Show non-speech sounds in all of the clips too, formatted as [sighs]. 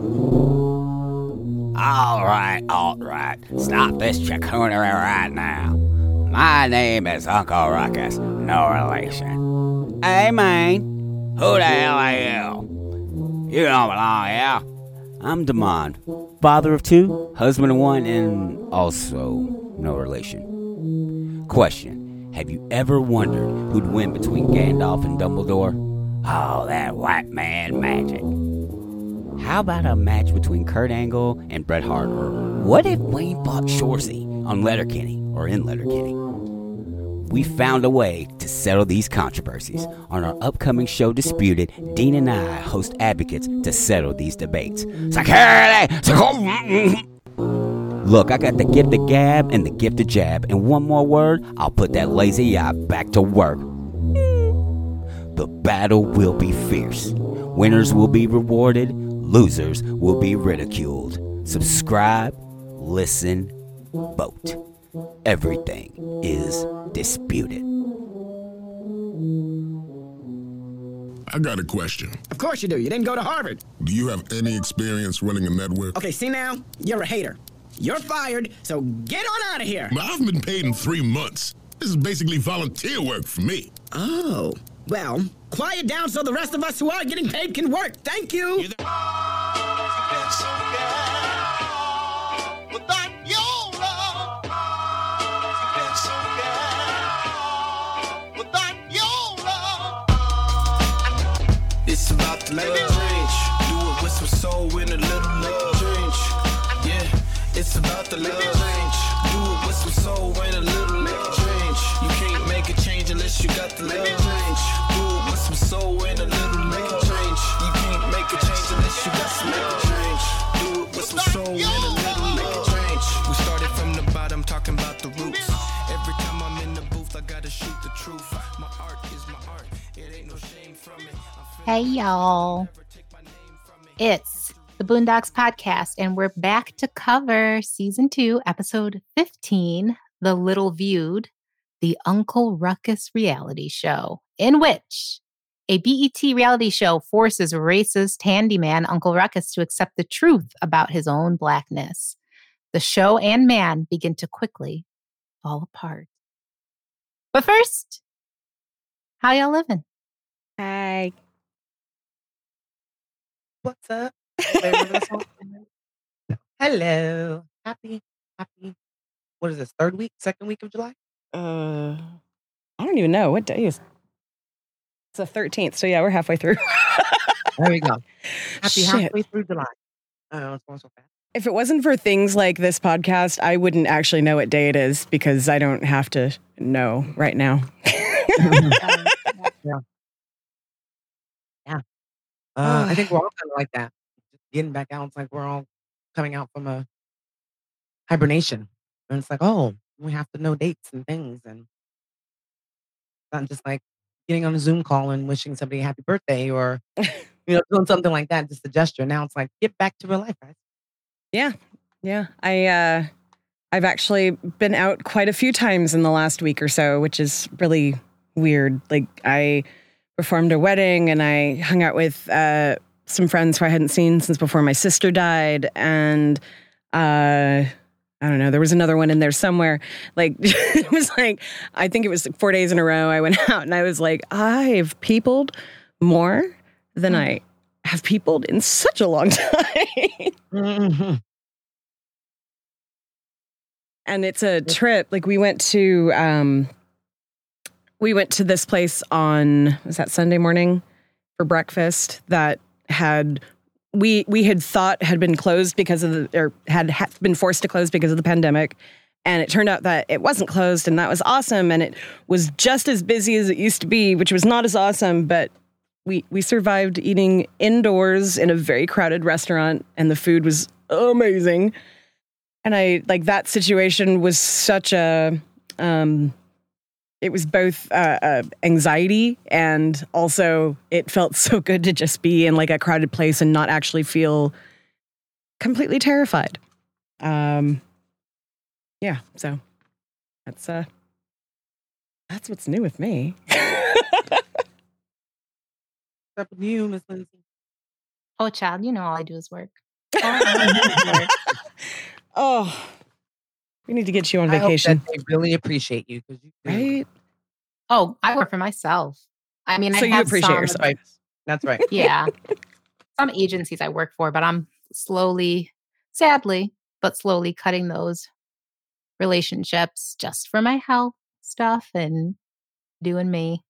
All right, all right. Stop this chacoonery right now. My name is Uncle Ruckus, no relation. Hey, man. Who the hell are you? You don't belong here. I'm Damon, father of two, husband of one, and also no relation. Question Have you ever wondered who'd win between Gandalf and Dumbledore? Oh, that white man magic. How about a match between Kurt Angle and Bret Hart? Or what if Wayne fought Shoresy on Letterkenny or in Letterkenny? We found a way to settle these controversies. On our upcoming show, Disputed, Dean and I host advocates to settle these debates. Security! Look, I got the gift of gab and the gift of jab, and one more word, I'll put that lazy yacht back to work. The battle will be fierce. Winners will be rewarded, losers will be ridiculed. Subscribe, listen, vote. Everything is disputed. I got a question. Of course you do. You didn't go to Harvard. Do you have any experience running a network? Okay, see now? You're a hater. You're fired, so get on out of here. But I've been paid in three months. This is basically volunteer work for me. Oh, well, quiet down so the rest of us who are getting paid can work. Thank you. It's about the love. Do it with some soul and a little love. Yeah, it's about the love. Do it with some soul and a little love. You can't make a change unless you got the love. Hey, y'all. It's the Boondocks Podcast, and we're back to cover season two, episode 15 The Little Viewed, the Uncle Ruckus reality show, in which a BET reality show forces racist handyman Uncle Ruckus to accept the truth about his own blackness. The show and man begin to quickly fall apart. But first, how y'all living? Hi. What's up? Flavor of the song? Hello. Happy, happy. What is this? Third week, second week of July? Uh, I don't even know what day is. It's the thirteenth, so yeah, we're halfway through. There we go. [laughs] Happy Shit. halfway through July. Oh, it's going so fast. If it wasn't for things like this podcast, I wouldn't actually know what day it is because I don't have to know right now. [laughs] [laughs] Uh, I think we're [sighs] all kind of like that. Just getting back out. It's like we're all coming out from a hibernation. And it's like, oh, we have to know dates and things. And not just like getting on a Zoom call and wishing somebody a happy birthday or, [laughs] you know, doing something like that, just a gesture. Now it's like, get back to real life, guys. Yeah. Yeah. I uh I've actually been out quite a few times in the last week or so, which is really weird. Like I performed a wedding and I hung out with uh some friends who I hadn't seen since before my sister died and uh I don't know. There was another one in there somewhere. Like [laughs] it was like I think it was like four days in a row. I went [laughs] out and I was like, I've peopled more than I have peopled in such a long [laughs] time. Mm-hmm. and it's a trip like we went to um we went to this place on was that sunday morning for breakfast that had we we had thought had been closed because of the or had, had been forced to close because of the pandemic. And it turned out that it wasn't closed and that was awesome. And it was just as busy as it used to be which was not as awesome. But we we survived eating indoors in a very crowded restaurant and the food was amazing. And I like that situation was such a um it was both uh, uh, anxiety and also it felt [laughs] so good to just be in like a crowded place and not actually feel completely terrified. Um, yeah, so that's uh, that's what's new with me. What's up with you, Miss Lindsay? Oh, child, you know [laughs] all I do is work. [laughs] oh, we need to get you on I vacation, I really appreciate you because you do. right? Oh, I work for myself. I mean, So I you appreciate some, yourself. Right. That's right. Yeah, some agencies I work for, but I'm slowly, sadly, but slowly cutting those relationships just for my health stuff and doing me,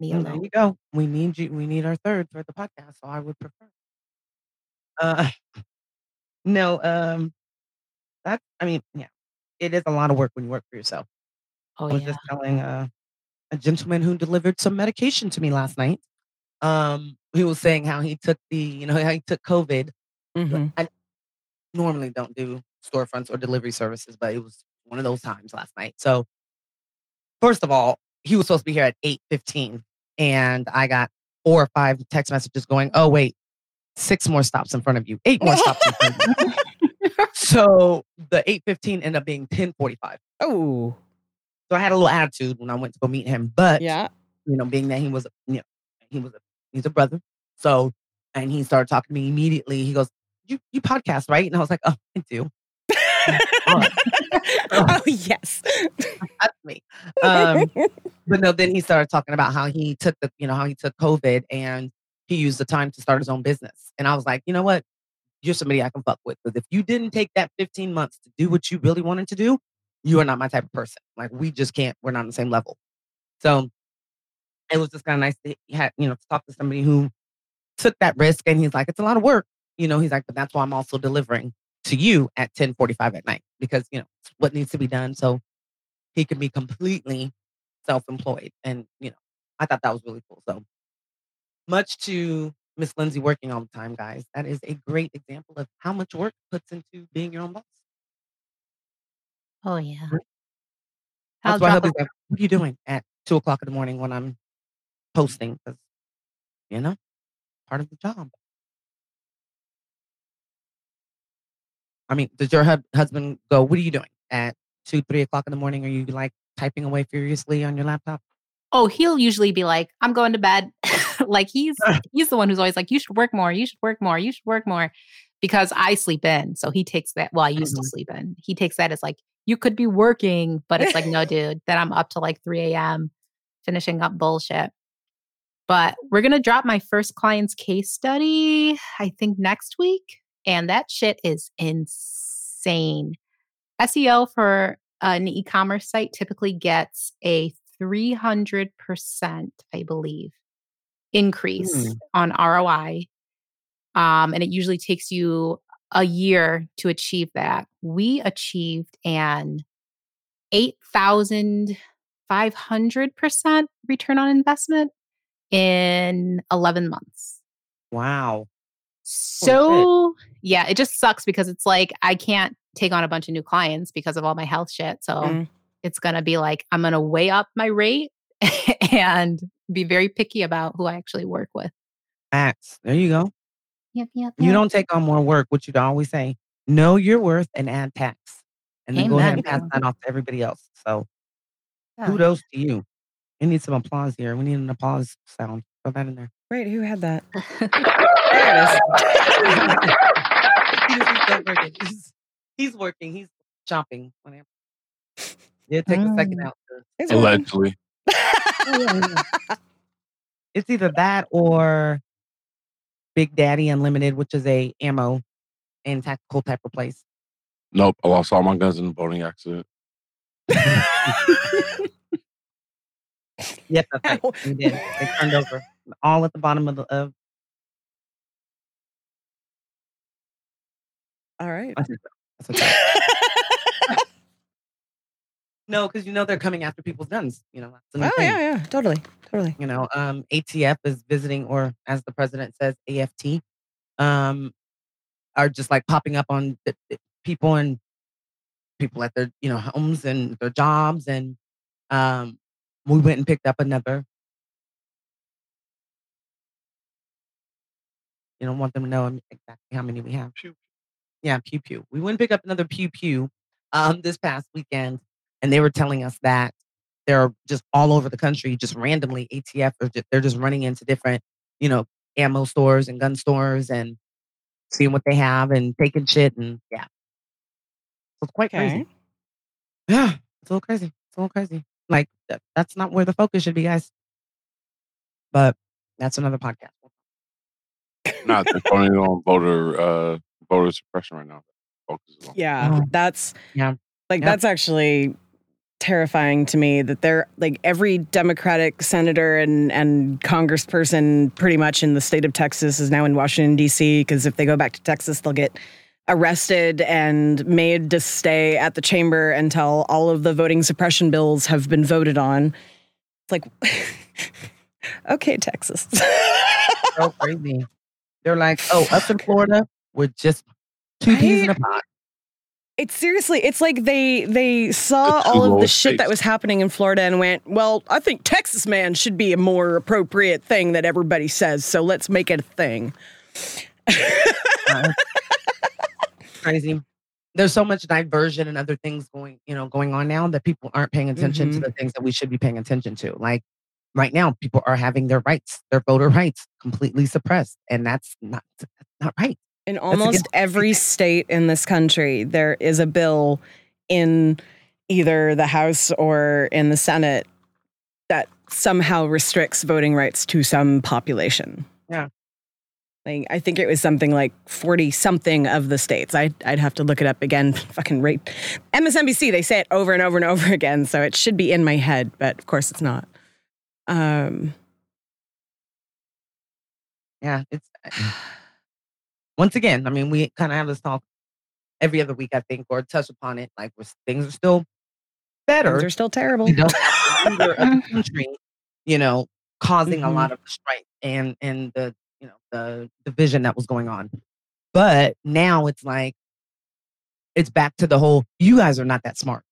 me Well, there you go. We need you. We need our third for the podcast. So I would prefer. Uh, [laughs] no. Um, that I mean, yeah, it is a lot of work when you work for yourself. Oh I was yeah. just telling uh, a gentleman who delivered some medication to me last night. Um, he was saying how he took the, you know, how he took COVID. Mhm. I normally don't do storefronts or delivery services, but it was one of those times last night. So, first of all, he was supposed to be here at eight fifteen, and I got four or five text messages going, "Oh wait, six more stops in front of you, eight more stops in front of you." [laughs] [laughs] [laughs] so the eight fifteen ended up being ten forty five. Oh, So I had a little attitude when I went to go meet him, but yeah. you know, being that he was, you know, he was a, he's a brother. So, and he started talking to me immediately. He goes, "You you podcast, right?" And I was like, "Oh, I do." [laughs] [laughs] oh yes. That's me. Um, but no, then he started talking about how he took the, you know, how he took COVID and he used the time to start his own business. And I was like, you know what? You're somebody I can fuck with. Because if you didn't take that 15 months to do what you really wanted to do, you are not my type of person. Like we just can't, we're not on the same level. So it was just kind of nice to have, you know, to talk to somebody who took that risk and he's like, it's a lot of work. You know, he's like, but that's why I'm also delivering to you at 1045 at night because, you know, what needs to be done. So he can be completely self-employed. And, you know, I thought that was really cool. So much to Miss Lindsay working all the time, guys. That is a great example of how much work puts into being your own boss. Oh yeah. I'll That's why be like, what are you doing at two o'clock in the morning when I'm posting? Because, you know, part of the job. I mean, does your hub- husband go, what are you doing at two, three o'clock in the morning? Are you like typing away furiously on your laptop? Oh, he'll usually be like, "I'm going to bed." [laughs] [laughs] like he's [laughs] he's the one who's always like, "You should work more. You should work more. You should work more," because I sleep in. So he takes that. Well, I used to Mhm. sleep in. He takes that as like, "You could be working," but it's like, no, [laughs] dude. That I'm up to like 3 a.m. finishing up bullshit. But we're gonna drop my first client's case study. I think next week, and that shit is insane. SEO for an e-commerce site typically gets a 300%, I believe, increase Hmm. on ROI. Um, and it usually takes you a year to achieve that. We achieved an 8,500% return on investment in 11 months. Wow. So, yeah, it just sucks because it's like I can't take on a bunch of new clients because of all my health shit. So, Mm. it's going to be like I'm going to weigh up my rate [laughs] and be very picky about who I actually work with. Facts. There you go. Yep, yep. You don't take on more work, which you'd always say, know your worth and add tax. And then go ahead and pass that off to everybody else. So Yeah. kudos to you. We need some applause here. We need an applause sound. Throw that in there. Wait, who had that? [laughs] He just- [laughs] he's working. He's, he's working. He's shopping. Whatever. Yeah, take a second Mm. out. to- It's working. [laughs] Allegedly. It's either that or Big Daddy Unlimited, which is a ammo and tactical type of place. Nope. Oh, I lost all my guns in a boating accident. Yep, that's right. Ow. [laughs] We did. They turned over all at the bottom of the. Of, All right. that's okay. [laughs] No, because you know they're coming after people's guns. You know, that's Oh thing. yeah, yeah, totally, totally. You know, um, ATF is visiting, or as the president says, AFT, um, are just like popping up on the, the people and people at their you know homes and their jobs, and um, we went and picked up another. You don't want them to know exactly how many we have. Pew. Yeah, pew pew. We went and picked up another pew pew um, this past weekend, and they were telling us that they're just all over the country, just randomly ATF, or ju- they're just running into different, you know, ammo stores and gun stores, and seeing what they have and taking shit and yeah. So it's quite Okay. crazy. Yeah, it's a little crazy. It's a little crazy. Like that, that's not where the focus should be, guys. But that's another podcast. Not they're going on voter uh voter suppression right now. Focus is on. Yeah, Oh. that's Yeah. like Yep. that's actually terrifying to me that they're like every Democratic senator and and congressperson pretty much in the state of Texas is now in Washington D.C. because if they go back to Texas, they'll get arrested and made to stay at the chamber until all of the voting suppression bills have been voted on. It's like, [laughs] okay, Texas. so crazy. They're like, oh, up in [laughs] Florida, we're just two peas in a pod. It's seriously, it's like they they saw The two all of the lowest shit that was happening in Florida and went, well, I think Texas man should be a more appropriate thing that everybody says, so let's make it a thing. Uh, [laughs] crazy. There's so much diversion and other things going, you know, going on now that people aren't paying attention to Mhm. the things that we should be paying attention to. Like right now, people are having their rights, their voter rights, completely suppressed, and that's not that's not right. In almost every state in this country, there is a bill in either the House or in the Senate that somehow restricts voting rights to some population. Yeah. Like, I think it was something like 40 something of the states. I'd, I'd have to look it up again. Fucking rate. MSNBC, they say it over and over and over [laughs] again. So it should be in my head, but of course it's not. Um, Yeah, it's once again. I mean, we kind of have this talk every other week, I think, or touch upon it. Like, things are still better. things are still terrible. we don't have the leader [laughs] of the country, you know, causing a Mhm. lot of the strife and and the you know the division that was going on. But now it's like it's back to the whole you guys are not that smart.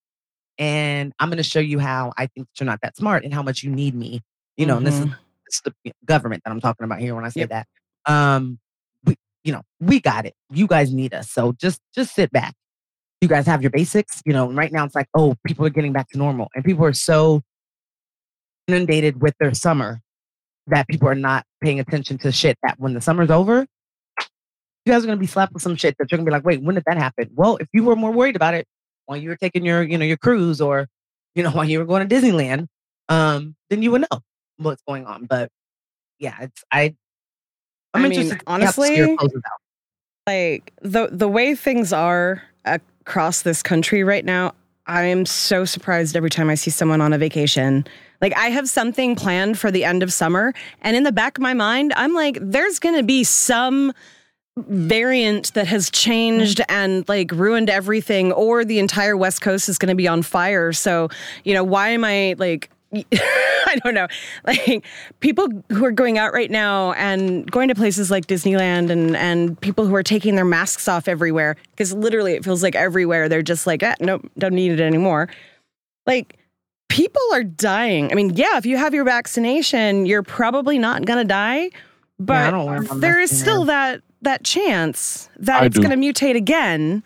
And I'm going to show you how I think that you're not that smart and how much you need me. You know, and this is, this is the government that I'm talking about here when I say Yep. that. Um, you know, we got it. You guys need us. So just just sit back. You guys have your basics. You know, right now it's like, oh, people are getting back to normal, and people are so inundated with their summer that people are not paying attention to shit. That when the summer's over, you guys are gonna be slapped with some shit that you're gonna be like, wait, when did that happen? Well, if you were more worried about it while you were taking your, you know, your cruise or, you know, [laughs] while you were going to Disneyland, um, then you would know what's going on. But yeah, it's I. I'm I mean, interested. to see how this year honestly, like the the way things are across this country right now i am so surprised every time i see someone on a vacation. Like i have something planned for the end of summer and in the back of my mind i'm like there's going to be some variant that has mm-hmm. changed and like ruined everything or the entire west coast is going to be on fire. So you know why am i like [laughs] I don't know. Like people who are going out right now and going to places like Disneyland and and people who are taking their masks off everywhere because literally it feels like everywhere they're just like, eh, nope, don't need it anymore. Like people are dying. I mean, yeah, if you have your vaccination, you're probably not gonna die, but don't wear my there mask is still that that chance that I it's do. gonna mutate again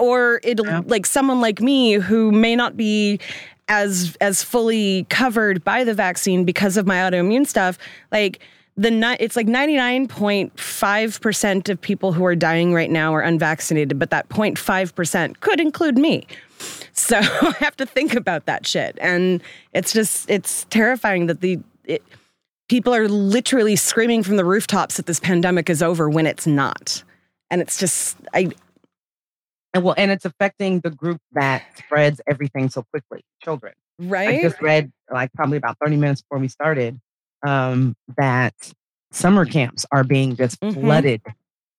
or it'll Yeah. like someone like me who may not be as as fully covered by the vaccine because of my autoimmune stuff like the ni- it's like 99.5% of people who are dying right now are unvaccinated but that 0.5% could include me. So [laughs] i have to think about that shit. And it's just it's terrifying that the it, people are literally screaming from the rooftops that this pandemic is over when it's not. And it's just i And well, and it's affecting the group that [sighs] spreads everything so quickly. Children. Right. I just read like probably about 30 minutes before we started um, that summer camps are being just Mhm. flooded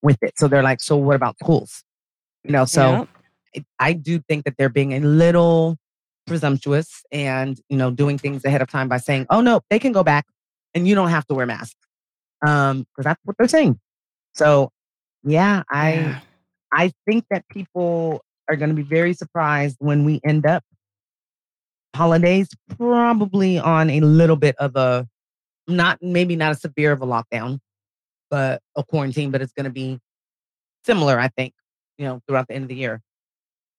with it. So they're like, so what about schools? You know, so Yeah. I do think that they're being a little presumptuous and, you know, doing things ahead of time by saying, oh no, they can go back and you don't have to wear masks. Um, because that's what they're saying. So yeah, I Yeah. I think that people are going to be very surprised when we end up holidays probably on a little bit of a not maybe not a severe of a lockdown, but a quarantine, but it's going to be similar, I think, you know, throughout the end of the year.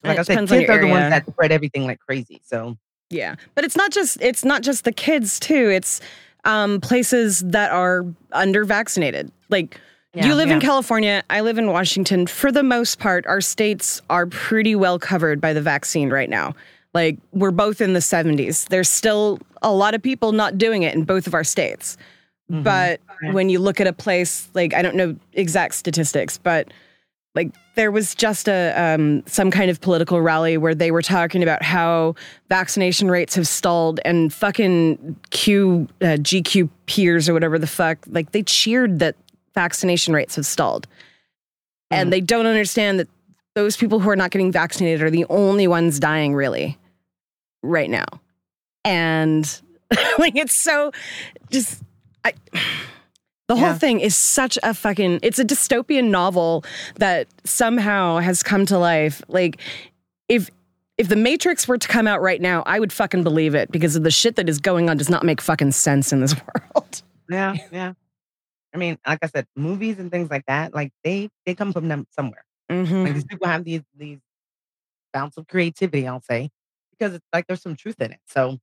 Like I said, kids are the ones that spread everything like crazy. So Yeah, but it's not just it's not just the kids too. It's um, places that are under vaccinated. Like Yeah, you live in. California. I live in Washington. For the most part, our states are pretty well covered by the vaccine right now. Like we're both in the 70s. There's still a lot of people not doing it in both of our states. Mhm. But Yeah. when you look at a place like I don't know exact statistics, but like there was just a um, some kind of political rally where they were talking about how vaccination rates have stalled and fucking Q uh, GQ peers or whatever the fuck like they cheered that vaccination rates have stalled, and Mhm. they don't understand that those people who are not getting vaccinated are the only ones dying really right now, and [laughs] like it's so just I. The whole Yeah. thing is such a fucking it's a dystopian novel that somehow has come to life. Like if if the Matrix were to come out right now, I would fucking believe it because of the shit that is going on does not make fucking sense in this [laughs] world. Yeah, yeah. I mean, like I said, movies and things like that, like they they come from them somewhere. Mm-hmm. Like these people have these these bounce of creativity, I'll say, because it's like there's some truth in it. So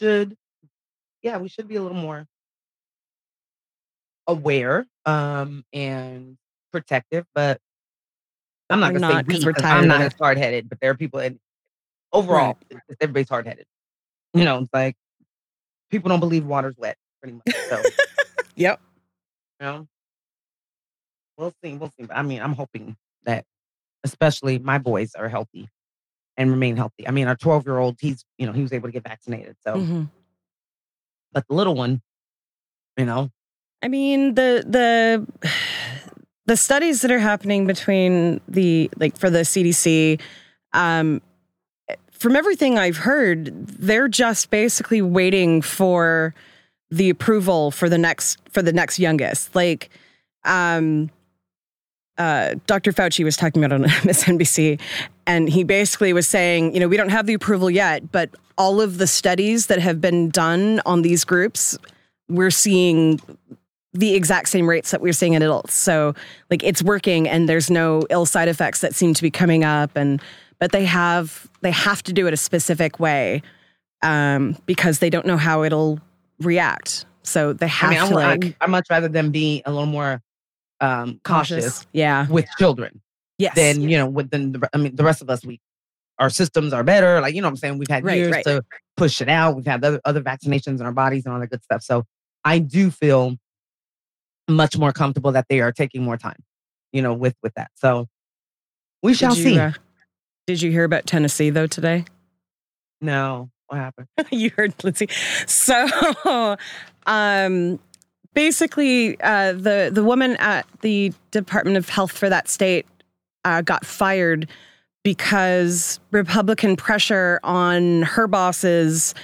should yeah, we should be a little more aware um and protective, but I'm not We're gonna not, say we, we're tired I'm not as hard headed, but there are people and overall it's- everybody's hard headed. You know, it's like people don't believe water's wet, pretty much. So [laughs] Yep. Know, we'll see. We'll see. But I mean, I'm hoping that, especially my boys, are healthy and remain healthy. I mean, our 12 year old, he's you know he was able to get vaccinated. So, Mhm. but the little one, you know, I mean the the the studies that are happening between the like for the CDC, um, from everything I've heard, they're just basically waiting for the approval for the next for the next youngest. Like, um, uh, Dr. Fauci was talking about on [laughs] MSNBC, and he basically was saying, you know, we don't have the approval yet, but all of the studies that have been done on these groups, we're seeing the exact same rates that we're seeing in adults. So like it's working and there's no ill side effects that seem to be coming up and but they have they have to do it a specific way um because they don't know how it'll react. So they I have mean, I, to would- like I, I much rather them be a little more um cautious, Yeah. with children Yes. than you know with the, the I mean the rest of us. We our systems are better. Like you know what I'm saying. We've had Right, years right. to push it out. We've had other other vaccinations in our bodies and all that good stuff. So I do feel much more comfortable that they are taking more time, you know, with with that. So we shall did you, see. uh, did you hear about Tennessee though today? no, what happened? [laughs] you heard Lindsay. So, [laughs] um, basically, uh, the the woman at the Department of Health for that state uh, got fired because Republican pressure on her bosses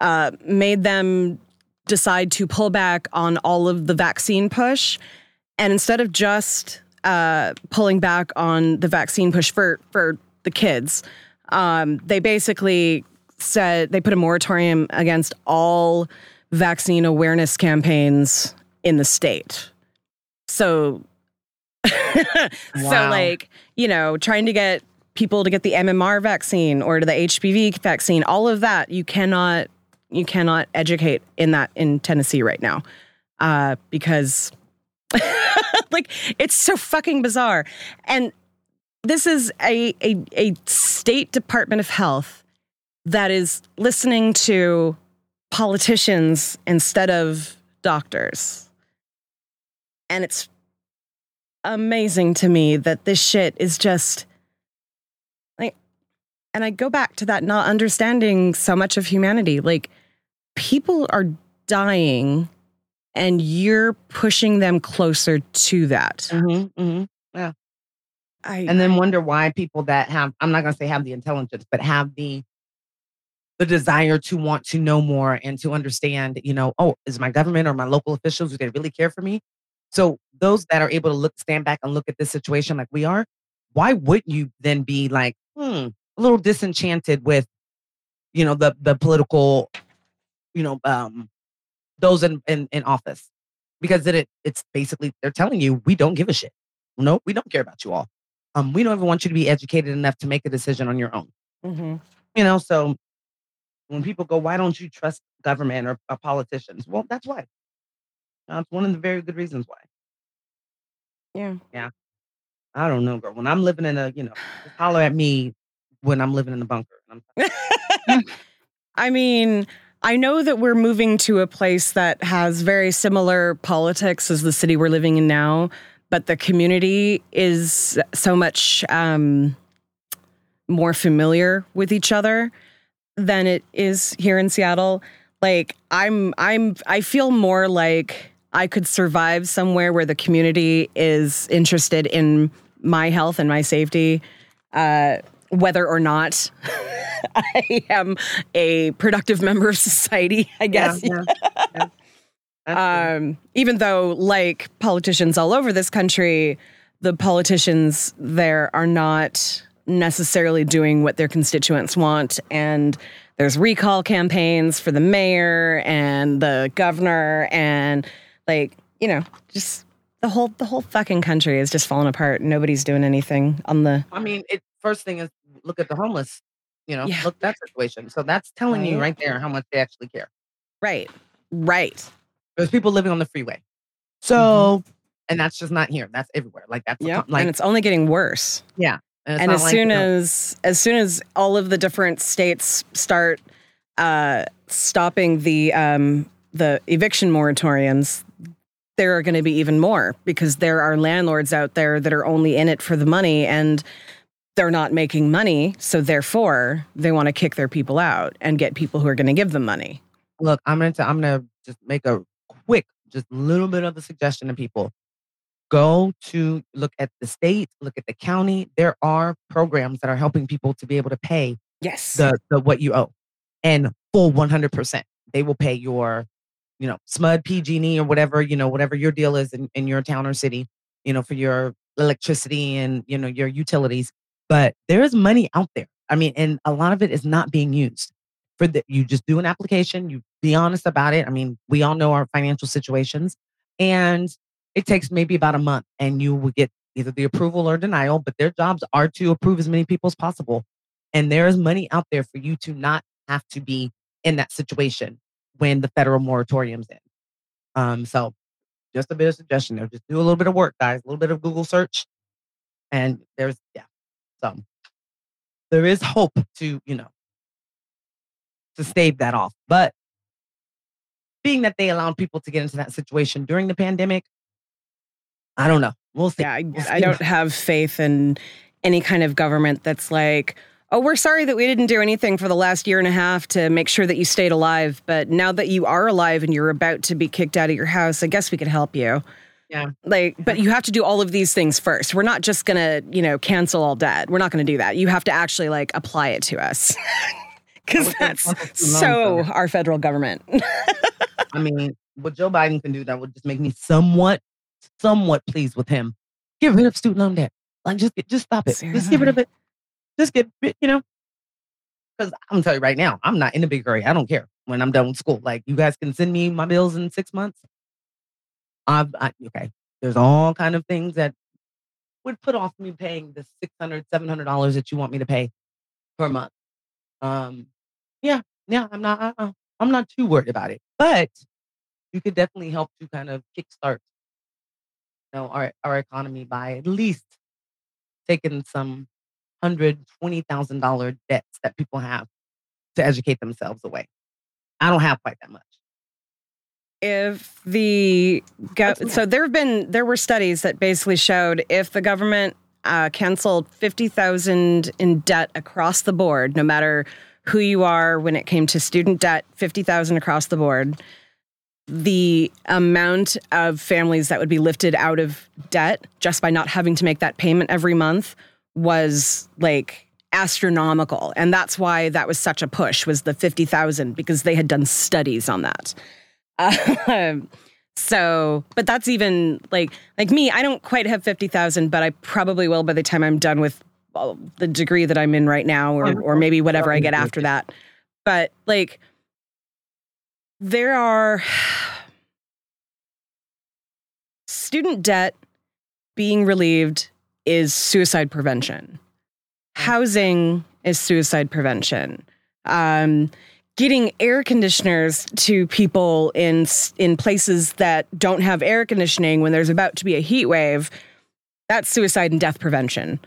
uh, made them decide to pull back on all of the vaccine push, and instead of just uh, pulling back on the vaccine push for for the kids, um, they basically said they put a moratorium against all vaccine awareness campaigns in the state. So, [laughs] so like you know, trying to get people to get the MMR vaccine or to the HPV vaccine, all of that you cannot you cannot educate in that in Tennessee right now uh, because [laughs] like it's so fucking bizarre and this is a, a a state department of health that is listening to politicians instead of doctors. And it's amazing to me that this shit is just like and i go back to that not understanding so much of humanity. Like people are dying and you're pushing them closer to that. Mm-hmm, mm-hmm. I, And then wonder why people that have I'm not gonna say have the intelligence, but have the the desire to want to know more and to understand, you know, oh, is my government or my local officials, do they really care for me? So those that are able to look, stand back and look at this situation like we are, why wouldn't you then be like, hmm, a little disenchanted with, you know, the the political, you know, um, those in in, in office, because it it's basically they're telling you we don't give a shit. No, we don't care about you all. Um, we don't even want you to be educated enough to make a decision on your own. Mhm. You know, so when people go, why don't you trust government or, or politicians? Well, that's why. That's one of the very good reasons why. Yeah. Yeah. I don't know, girl. When I'm living in a, you know, just holler at me when I'm living in the bunker. [laughs] I mean, I know that we're moving to a place that has very similar politics as the city we're living in now, but the community is so much um, more familiar with each other than it is here in Seattle. Like I'm, I'm, I feel more like I could survive somewhere where the community is interested in my health and my safety, uh, whether or not [laughs] I am a productive member of society, I guess. Yeah, yeah, yeah. Um, even though, like politicians all over this country, the politicians there are not necessarily doing what their constituents want. And there's recall campaigns for the mayor and the governor, and like, you know, just the whole the whole fucking country is just falling apart. Nobody's doing anything on the I mean, it first thing is look at the homeless. You know, Yeah. look at that situation. So that's telling you Right. right there how much they actually care. right, right. There's people living on the freeway. So, mm-hmm. and that's just not here. That's everywhere. Like that's Yeah, like and it's only getting worse. yeah. It's and as like, soon you know, as as soon as all of the different states start uh, stopping the um, the eviction moratoriums, there are going to be even more because there are landlords out there that are only in it for the money and they're not making money, so therefore they want to kick their people out and get people who are going to give them money. look, I'm gonna t- I'm gonna just make a quick, just little bit of a suggestion to people. Go to look at the state, look at the county. There are programs that are helping people to be able to pay Yes. the, the what you owe and full 100%. They will pay your, you know, SMUD, PG&E or whatever, you know, whatever your deal is in, in your town or city, you know, for your electricity and, you know, your utilities. But there is money out there. I mean, and a lot of it is not being used. For the, you just do an application, you be honest about it. I mean, we all know our financial situations and it takes maybe about a month and you will get either the approval or denial, but their jobs are to approve as many people as possible. And there is money out there for you to not have to be in that situation when the federal moratorium's in. Um, so just a bit of suggestion there. Just do a little bit of work, guys, a little bit of Google search. And there's yeah. So there is hope to, you know, to stave that off. But being that they allowed people to get into that situation during the pandemic, I don't know. We'll see. Yeah, I, We'll I don't have faith in any kind of government that's like, oh, we're sorry that we didn't do anything for the last year and a half to make sure that you stayed alive. But now that you are alive and you're about to be kicked out of your house, I guess we could help you. Yeah. Like, but you have to do all of these things first. We're not just going to, you know, cancel all debt. We're not going to do that. You have to actually like apply it to us. [laughs] Because that's so our federal government. [laughs] I mean, what Joe Biden can do that would just make me somewhat, somewhat pleased with him. Get rid of student loan debt. Like just get, just stop it. Just get rid of it. Just get, you know. Because I'm gonna tell you right now, I'm not in a big hurry. I don't care when I'm done with school. Like you guys can send me my bills in six months. I've I, okay. There's all kind of things that would put off me paying the 600 700 dollars that you want me to pay per month. Um, yeah, yeah. I'm not. I, I'm not too worried about it, but you could definitely help to kind of kickstart, know, our our economy by at least taking some hundred twenty thousand dollar debts that people have to educate themselves away. I don't have quite that much. if the go- so there have been there were studies that basically showed if the government uh, canceled fifty thousand in debt across the board, no matter who you are, when it came to student debt, fifty thousand across the board, the amount of families that would be lifted out of debt just by not having to make that payment every month was like astronomical and that's why that was such a push was the 50,000 because they had done studies on that. Um, so, but that's even like like me. I don't quite have fifty thousand, but I probably will by the time I'm done with all the degree that I'm in right now, or or maybe whatever I get after that. But like, there are student debt being relieved is suicide prevention. Housing is suicide prevention. Um, getting air conditioners to people in in places that don't have air conditioning when there's about to be a heat wave that's suicide and death prevention.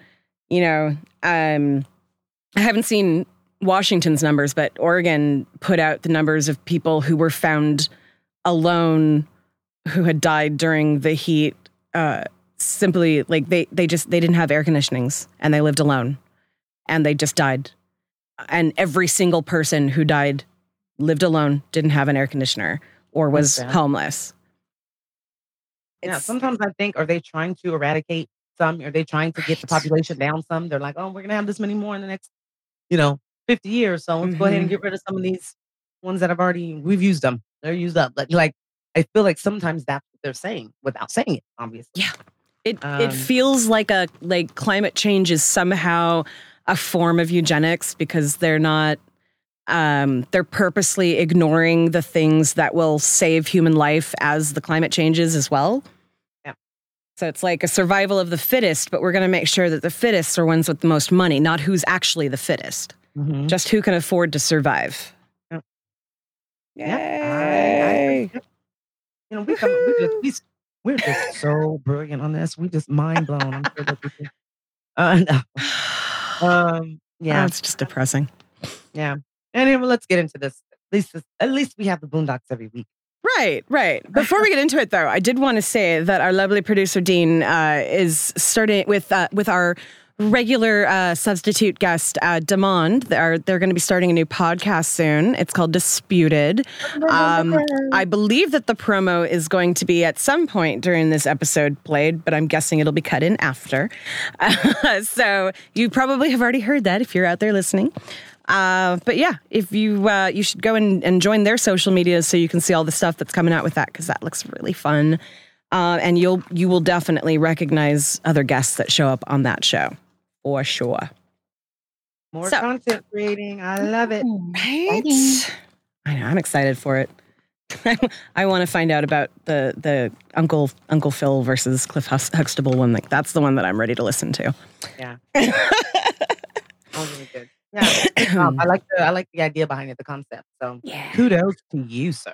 You know, um, I haven't seen Washington's numbers, but Oregon put out the numbers of people who were found alone who had died during the heat. Uh, simply like they they just they didn't have air conditionings and they lived alone, and they just died. And every single person who died lived alone, didn't have an air conditioner, or was homeless. Yeah, It's- sometimes I think, are they trying to eradicate some? Are they trying to get the population down some? They're like, oh, we're going to have this many more in the next, you know, 50 years. So let's go ahead and Mhm. get rid of some of these ones that I've already, we've used them. They're used up. But like, I feel like sometimes that's what they're saying without saying it, obviously. Yeah. It Um, it feels like a like climate change is somehow a form of eugenics because they're not um, they're purposely ignoring the things that will save human life as the climate changes as well. Yeah. So it's like a survival of the fittest, but we're going to make sure that the fittest are ones with the most money, not who's actually the fittest, Mhm. just who can afford to survive. Yep. Yay. Yeah, I- I. You know, we, come, we just, we, we're just so brilliant on this. We just mind blown. I'm sure that people, uh, no. um, yeah, Oh, it's just depressing. yeah. And then let's get into this. At least, this, at least we have the Boondocks every week. Right, right. Before we get into it, though, I did want to say that our lovely producer Dean uh, is starting with uh, with our regular uh, substitute guest uh, Demond. They're they're going to be starting a new podcast soon. It's called Disputed. Um, I believe that the promo is going to be at some point during this episode played, but I'm guessing it'll be cut in after. [laughs] so you probably have already heard that if you're out there listening. Uh, but yeah, if you uh, you should go and, and join their social media so you can see all the stuff that's coming out with that because that looks really fun. Uh, and you'll you will definitely recognize other guests that show up on that show for sure. More So- content creating. I love it. Right? I know. I'm excited for it. [laughs] I want to find out about the the Uncle Uncle Phil versus Cliff Huxtable one. Like that's the one that I'm ready to listen to. Yeah. [laughs] Really good. Yeah. job. Um, I [coughs] like the I like the idea behind it, the concept. So Yeah. kudos to you, sir.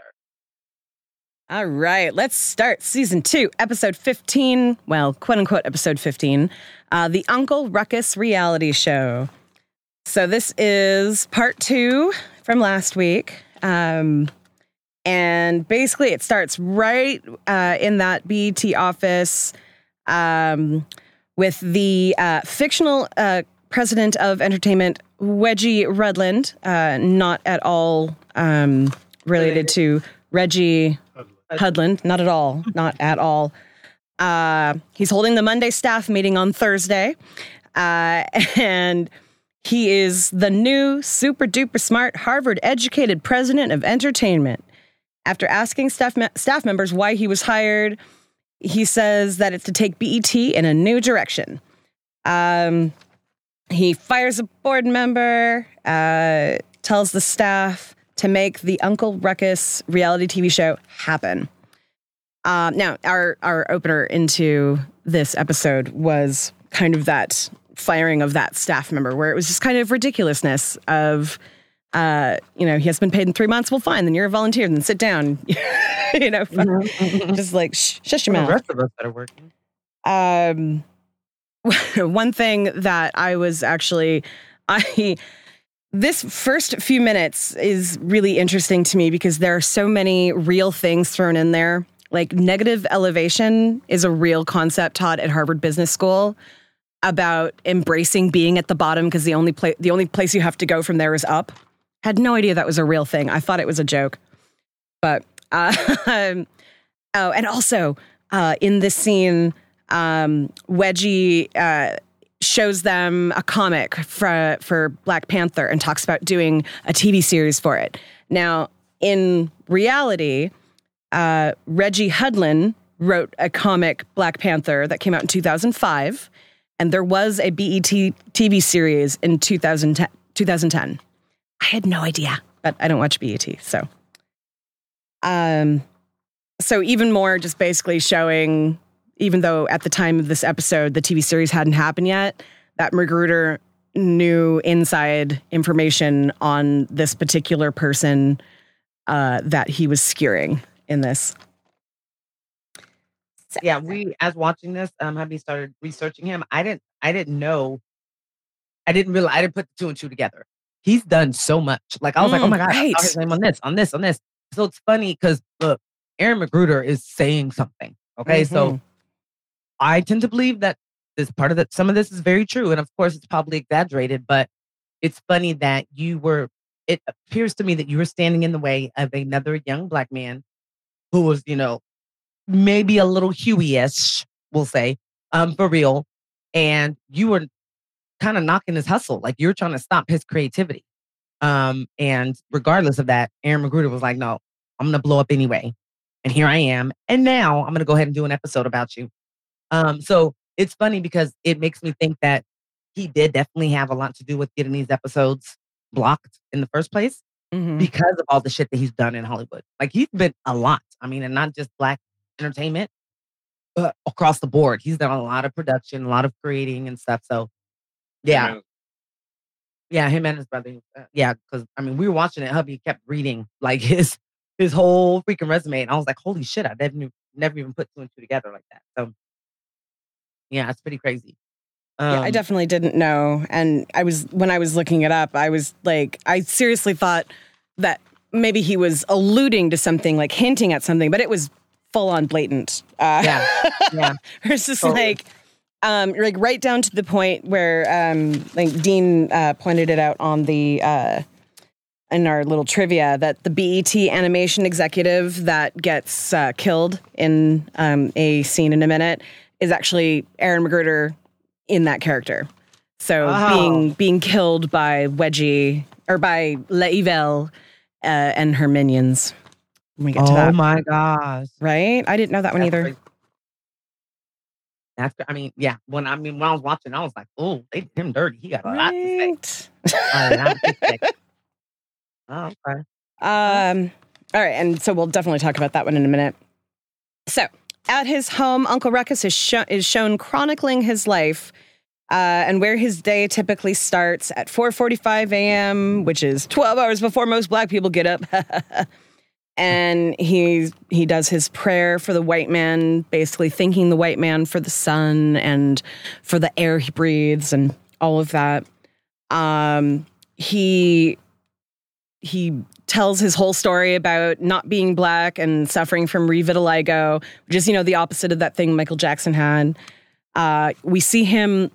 All right, let's start season two, episode 15. Well, quote unquote, episode 15, uh, the Uncle Ruckus reality show. So, this is part two from last week. Um, and basically, it starts right uh, in that BET office um, with the uh, fictional uh, president of entertainment, Wedgie Rudlin, uh, not at all um, related to Reggie Hudlin, not at all, [laughs] not at all. Uh, he's holding the Monday staff meeting on Thursday, uh, [laughs] and he is the new super duper smart Harvard educated president of entertainment. After asking staff me- staff members why he was hired, he says that it's to take BET in a new direction. Um, he fires a board member, uh, tells the staff to make the Uncle Ruckus reality TV show happen. Uh, now, our our opener into this episode was kind of that firing of that staff member, where it was just kind of ridiculousness of, uh, you know, he has been paid in three months. Well, fine, then you're a volunteer. Then sit down. [laughs] you know, just like shh, shush your mouth. the rest of us that are working. Um, [laughs] one thing that I was actually, [laughs] I, this first few minutes is really interesting to me because there are so many real things thrown in there. Like negative elevation is a real concept taught at Harvard Business School about embracing being at the bottom because the only place the only place you have to go from there is up. Had no idea that was a real thing. I thought it was a joke. But uh, [laughs] oh, and also uh, in this scene, um, Wedgie uh, shows them a comic for for Black Panther and talks about doing a TV series for it. Now, in reality, uh, Reggie Hudlin wrote a comic Black Panther that came out in 2005, and there was a BET TV series in 2010. 2010. I had no idea, but I don't watch BET, so. Um, so even more, just basically showing, even though at the time of this episode the TV series hadn't happened yet, that McGruder knew inside information on this particular person uh, that he was skewering in this. yeah, we as watching this, um, Hubby started researching him. I didn't, I didn't know, I didn't realize, I didn't put the two and two together. He's done so much. Like I was like, oh Mm, my god, I saw his name on this, on this, on this. So it's funny because look, Aaron McGruder is saying something. Okay, so Mhm. I tend to believe that this part of that some of this is very true, and of course it's probably exaggerated, but it's funny that you were. It appears to me that you were standing in the way of another young black man who was, you know, maybe a little Huey-ish, we'll say, um, for real, and you were kind of knocking his hustle, like you were trying to stop his creativity. Um, and regardless of that, Aaron McGruder was like, "No, I'm gonna blow up anyway." And here I am. And now I'm going to go ahead and do an episode about you. Um, so it's funny because it makes me think that he did definitely have a lot to do with getting these episodes blocked in the first place Mhm. because of all the shit that he's done in Hollywood. Like he's been a lot. I mean, and not just black entertainment, but across the board. He's done a lot of production, a lot of creating and stuff. So yeah, yeah, him and his brother. Uh, yeah, because I mean, we were watching it. Hubby kept reading like [laughs] his his whole freaking resume, and I was like, "Holy shit!" I never never even put two and two together like that. So, yeah, it's pretty crazy. yeah, I Um, definitely didn't know. And I was when I was looking it up, I was like, I seriously thought that maybe he was alluding to something, like hinting at something, but it was full on blatant. Uh, Yeah, yeah. [laughs] it's just Totally. like, um, like right down to the point where, um, like Dean uh, pointed it out on the uh, in our little trivia that the BET animation executive that gets uh, killed in um, a scene in a minute is actually Aaron McGruder in that character. So Wow. being being killed by Wedgie or by Leevil uh, and her minions. When we get to oh my gosh, right? I didn't know that one either. crazy. That's I mean, yeah. When I mean when I was watching, I was like, "Oh, they did him dirty. He got a lot to say." Right. A to say. Oh, [laughs] okay. Um, all right, and so we'll definitely talk about that one in a minute. So, at his home, Uncle Ruckus is, sho- is shown chronicling his life uh, and where his day typically starts at 4:45 a.m., which is 12 hours before most Black people get up. [laughs] and he he does his prayer for the white man, basically thanking the white man for the sun and for the air he breathes and all of that. Um, he he tells his whole story about not being black and suffering from revitiligo, which is, you know, the opposite of that thing Michael Jackson had. Uh, we see him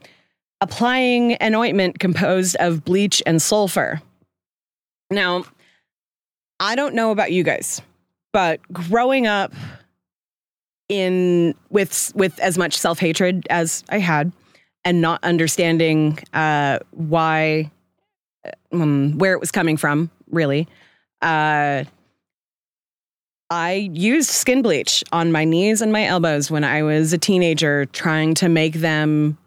applying an ointment composed of bleach and sulfur. Now, I don't know about you guys, but growing up in with with as much self hatred as I had, and not understanding uh, why um, where it was coming from, really. Uh, I used skin bleach on my knees and my elbows when I was a teenager, trying to make them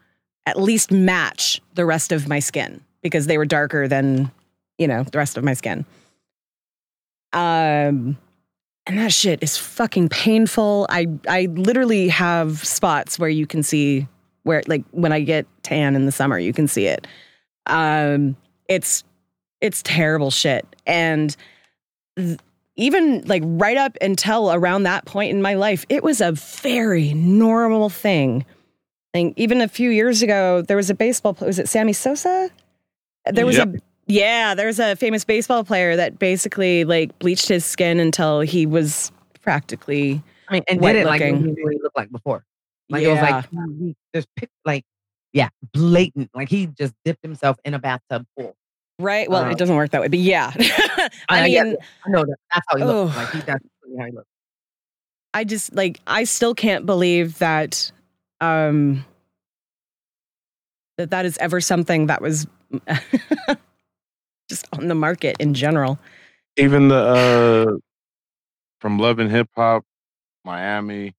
at least match the rest of my skin because they were darker than, you know, the rest of my skin. Um, and that shit is fucking painful. I I literally have spots where you can see where like when I get tan in the summer, you can see it. Um, it's it's terrible shit. And th- even like right up until around that point in my life, it was a very normal thing. And even a few years ago, there was a baseball player. Was it Sammy Sosa? There was Yep. a yeah, there's a famous baseball player that basically like bleached his skin until he was practically I mean, and White did it like looking. he knew what he looked like before. Like it was like he- he just picked like yeah, blatant. Like he just dipped himself in a bathtub pool. Right. Well, Uh, it doesn't work that way, but yeah. [laughs] I I mean, it. I know that. That's how he looked. Ugh. Like he that's how he looked. I just like I still can't believe that um that that is ever something that was [laughs] just on the market in general. Even the uh from Love and Hip Hop, Miami,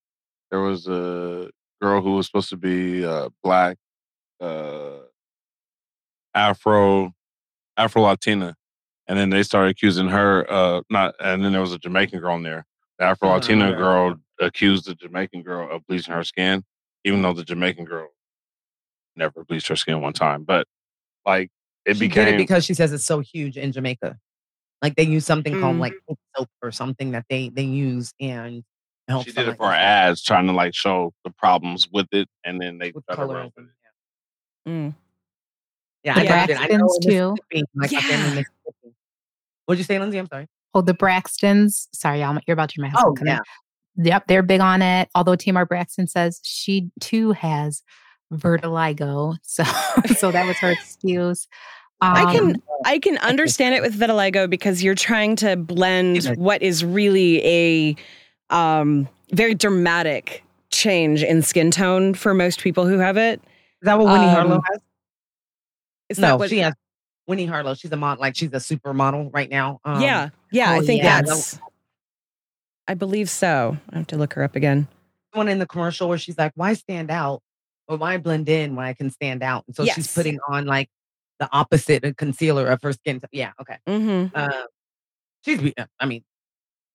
there was a girl who was supposed to be uh black, uh Afro Afro Latina. And then they started accusing her uh not and then there was a Jamaican girl in there. The Afro Latina Oh. girl accused the Jamaican girl of bleaching her skin, even though the Jamaican girl never bleached her skin one time. But like it she became did it because she says it's so huge in Jamaica. Like they use something called Mm. like soap or something that they they use, and helps She them, did it for her ads, trying to like show the problems with it, and then they with try to run with it. Mm. Yeah, The I loved. I Braxtons, too. Like Yeah. What'd you say, Lindsay? I'm sorry. Oh, the Braxtons. Sorry, y'all, you're about to hear my husband Oh, in. yeah. Yep, they're big on it. Although Tamar Braxton says she too has vertigo, so [laughs] so that was her [laughs] excuse. I Um, can I can understand it with vitiligo because you're trying to blend what is really a um, very dramatic change in skin tone for most people who have it. Is that what Winnie Harlow Um, has? Is no, that what she has Winnie Harlow. She's a mod, like she's a supermodel right now. Um, yeah, yeah, I oh, think yeah. that's. I believe so. I have to look her up again. one in the commercial where she's like, "Why stand out, or why blend in when I can stand out?" And so Yes. she's putting on like the opposite of concealer of her skin. t- Yeah, okay. Mm-hmm. Uh, she's. be- I mean,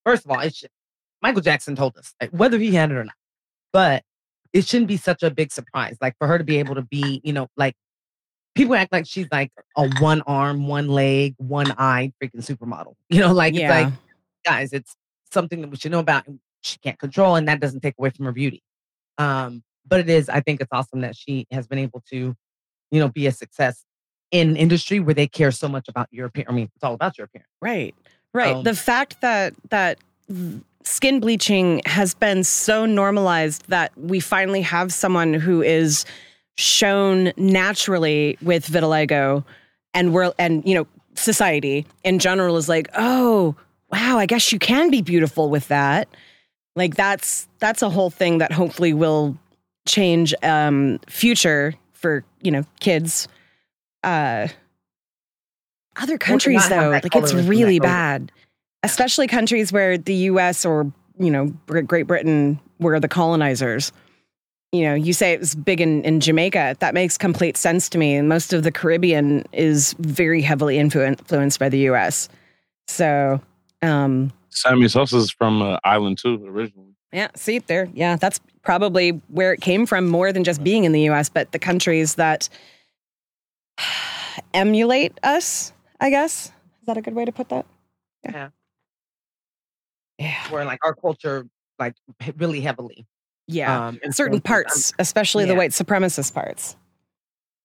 first of all, it's Michael Jackson told us like, whether he had it or not, but it shouldn't be such a big surprise. Like for her to be able to be, you know, like people act like she's like a one arm, one leg, one eye freaking supermodel. [laughs] You know, like Yeah. it's like guys, it's something that we should know about and she can't control, and that doesn't take away from her beauty. Um, but it is, I think it's awesome that she has been able to, you know, be a success in industry where they care so much about your appearance. I mean, it's all about your appearance. Right. Right. Um, the fact that that skin bleaching has been so normalized that we finally have someone who is shown naturally with vitiligo and we're and you know society in general is like, "Oh, wow, I guess you can be beautiful with that." Like that's that's a whole thing that hopefully will change um future for, you know, kids. Uh other countries though, like it's really bad. Especially countries where the US or, you know, Great Britain were the colonizers. You know, you say it was big in, in Jamaica. That makes complete sense to me. And most of the Caribbean is very heavily influ- influenced by the US. So, um, Sammy Sosa is from uh, Island too, originally. yeah, see there. Yeah, that's probably where it came from more than just being in the US, but the countries that [sighs] emulate us, I guess. Is that a good way to put that? Yeah. Yeah. Where like our culture, like really heavily. Yeah. Um, Certain parts, especially the white supremacist parts.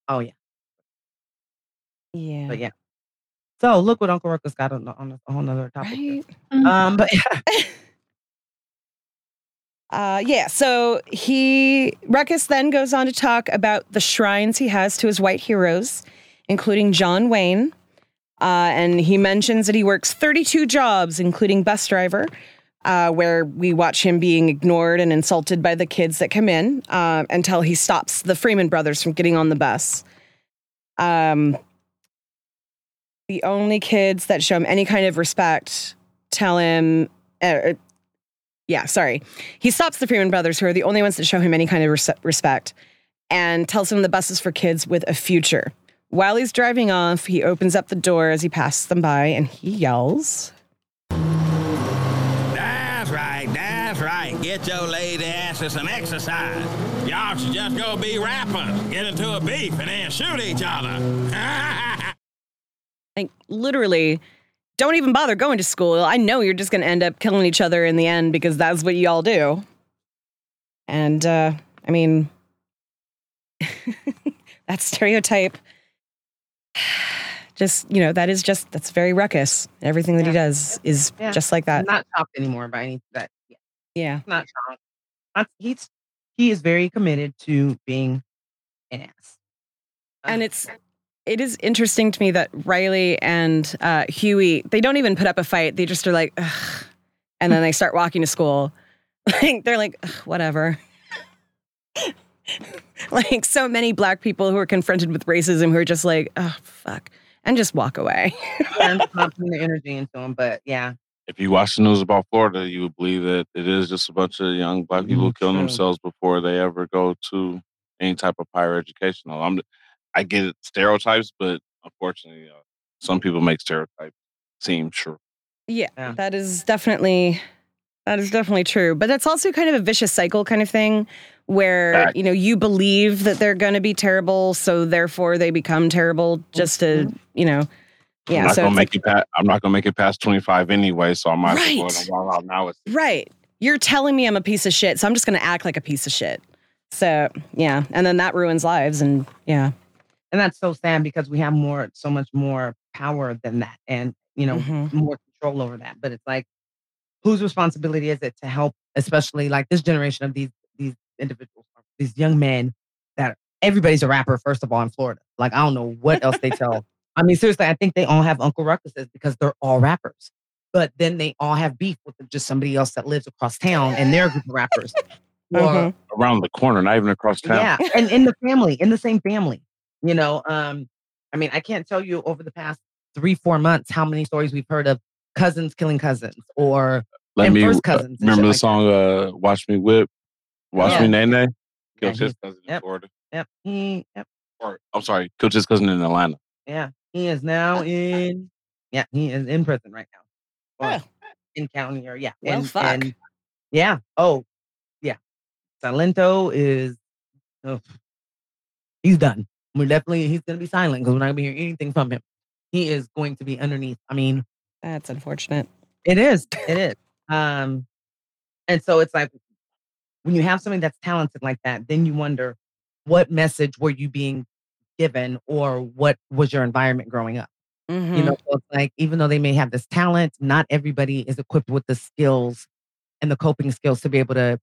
Oh yeah, Yeah. but yeah. So look what Uncle Ruckus got on, on a whole nother topic. Right. Um, but yeah, [laughs] Uh, yeah, so he Ruckus then goes on to talk about the shrines he has to his white heroes, including John Wayne. Uh, and he mentions that he works 32 jobs, including bus driver, uh, where we watch him being ignored and insulted by the kids that come in uh, until he stops the Freeman brothers from getting on the bus. Um, the only kids that show him any kind of respect tell him, uh, yeah, sorry. He stops the Freeman brothers, who are the only ones that show him any kind of res- respect, and tells him the bus is for kids with a future. While he's driving off, he opens up the door as he passes them by and he yells, That's right, that's right. Get your lazy asses some exercise. Y'all should just go be rapping, get into a beef, and then shoot each other. [laughs] like, literally, don't even bother going to school. I know you're just going to end up killing each other in the end because that's what you all do. And, uh, I mean, [laughs] that stereotype, [sighs] just, you know, that is just, that's very ruckus. Everything that he does is Yeah. just like that. not chopped anymore by any that. Yeah, not. Not, he's he is very committed to being an ass. and it's it is interesting to me that Riley and uh, Huey they don't even put up a fight. They just are like, Ugh. and then they start walking to school. [laughs] Like they're like, "Ugh, whatever. [laughs] like so many black people who are confronted with racism who are just like, oh fuck, and just walk away. and [laughs] not putting the energy into him, but yeah, If you watch the news about Florida, you would believe that it is just a bunch of young black people Mhm, killing themselves before they ever go to any type of higher education. I'm, I get it, stereotypes, but unfortunately, uh, some people make stereotypes seem true. Yeah, Yeah. that is definitely that is definitely true. But that's also kind of a vicious cycle kind of thing where, Fact. you know, you believe that they're going to be terrible, so therefore they become terrible just to, you know. I'm not so gonna make like, it past. I'm not gonna make it past 25 anyway, so I might as well go Right. ahead and walk out now. It's right. you're telling me I'm a piece of shit, so I'm just going to act like a piece of shit. So yeah, and then that ruins lives, and yeah, and that's so sad because we have more, so much more power than that, and you know, Mhm. more control over that. But it's like, whose responsibility is it to help, especially like this generation of these these individuals, these young men that everybody's a rapper. First of all, in Florida, like I don't know what else they tell. I mean, seriously, I think they all have Uncle Ruckuses because they're all rappers. But then they all have beef with just somebody else that lives across town and they're a group of rappers. [laughs] Or Mhm. Around the corner, not even across town. yeah, [laughs] and in the family, in the same family. You know, um, I mean, I can't tell you over the past three, four months how many stories we've heard of cousins killing cousins or Let me first uh, cousins. and remember the like song uh Watch Me Whip, Watch Yeah. Me Nay Nay. Yeah, Killed his he's- cousin in. Florida. that. Yep. He, yep. Or I'm sorry, killed his cousin in Atlanta. Yeah. He is now [laughs] in yeah, he is in prison right now. Or in county or yeah. Well, and, fuck. and yeah. Oh, yeah. Silento is oh, he's done. We're definitely he's gonna be silent because we're not gonna be hearing anything from him. He is going to be underneath. I mean, that's unfortunate. It is. It is. Um, and so it's like when you have something that's talented like that, then you wonder what message were you being given or what was your environment growing up? Mhm. You know, so like even though they may have this talent, not everybody is equipped with the skills and the coping skills to be able to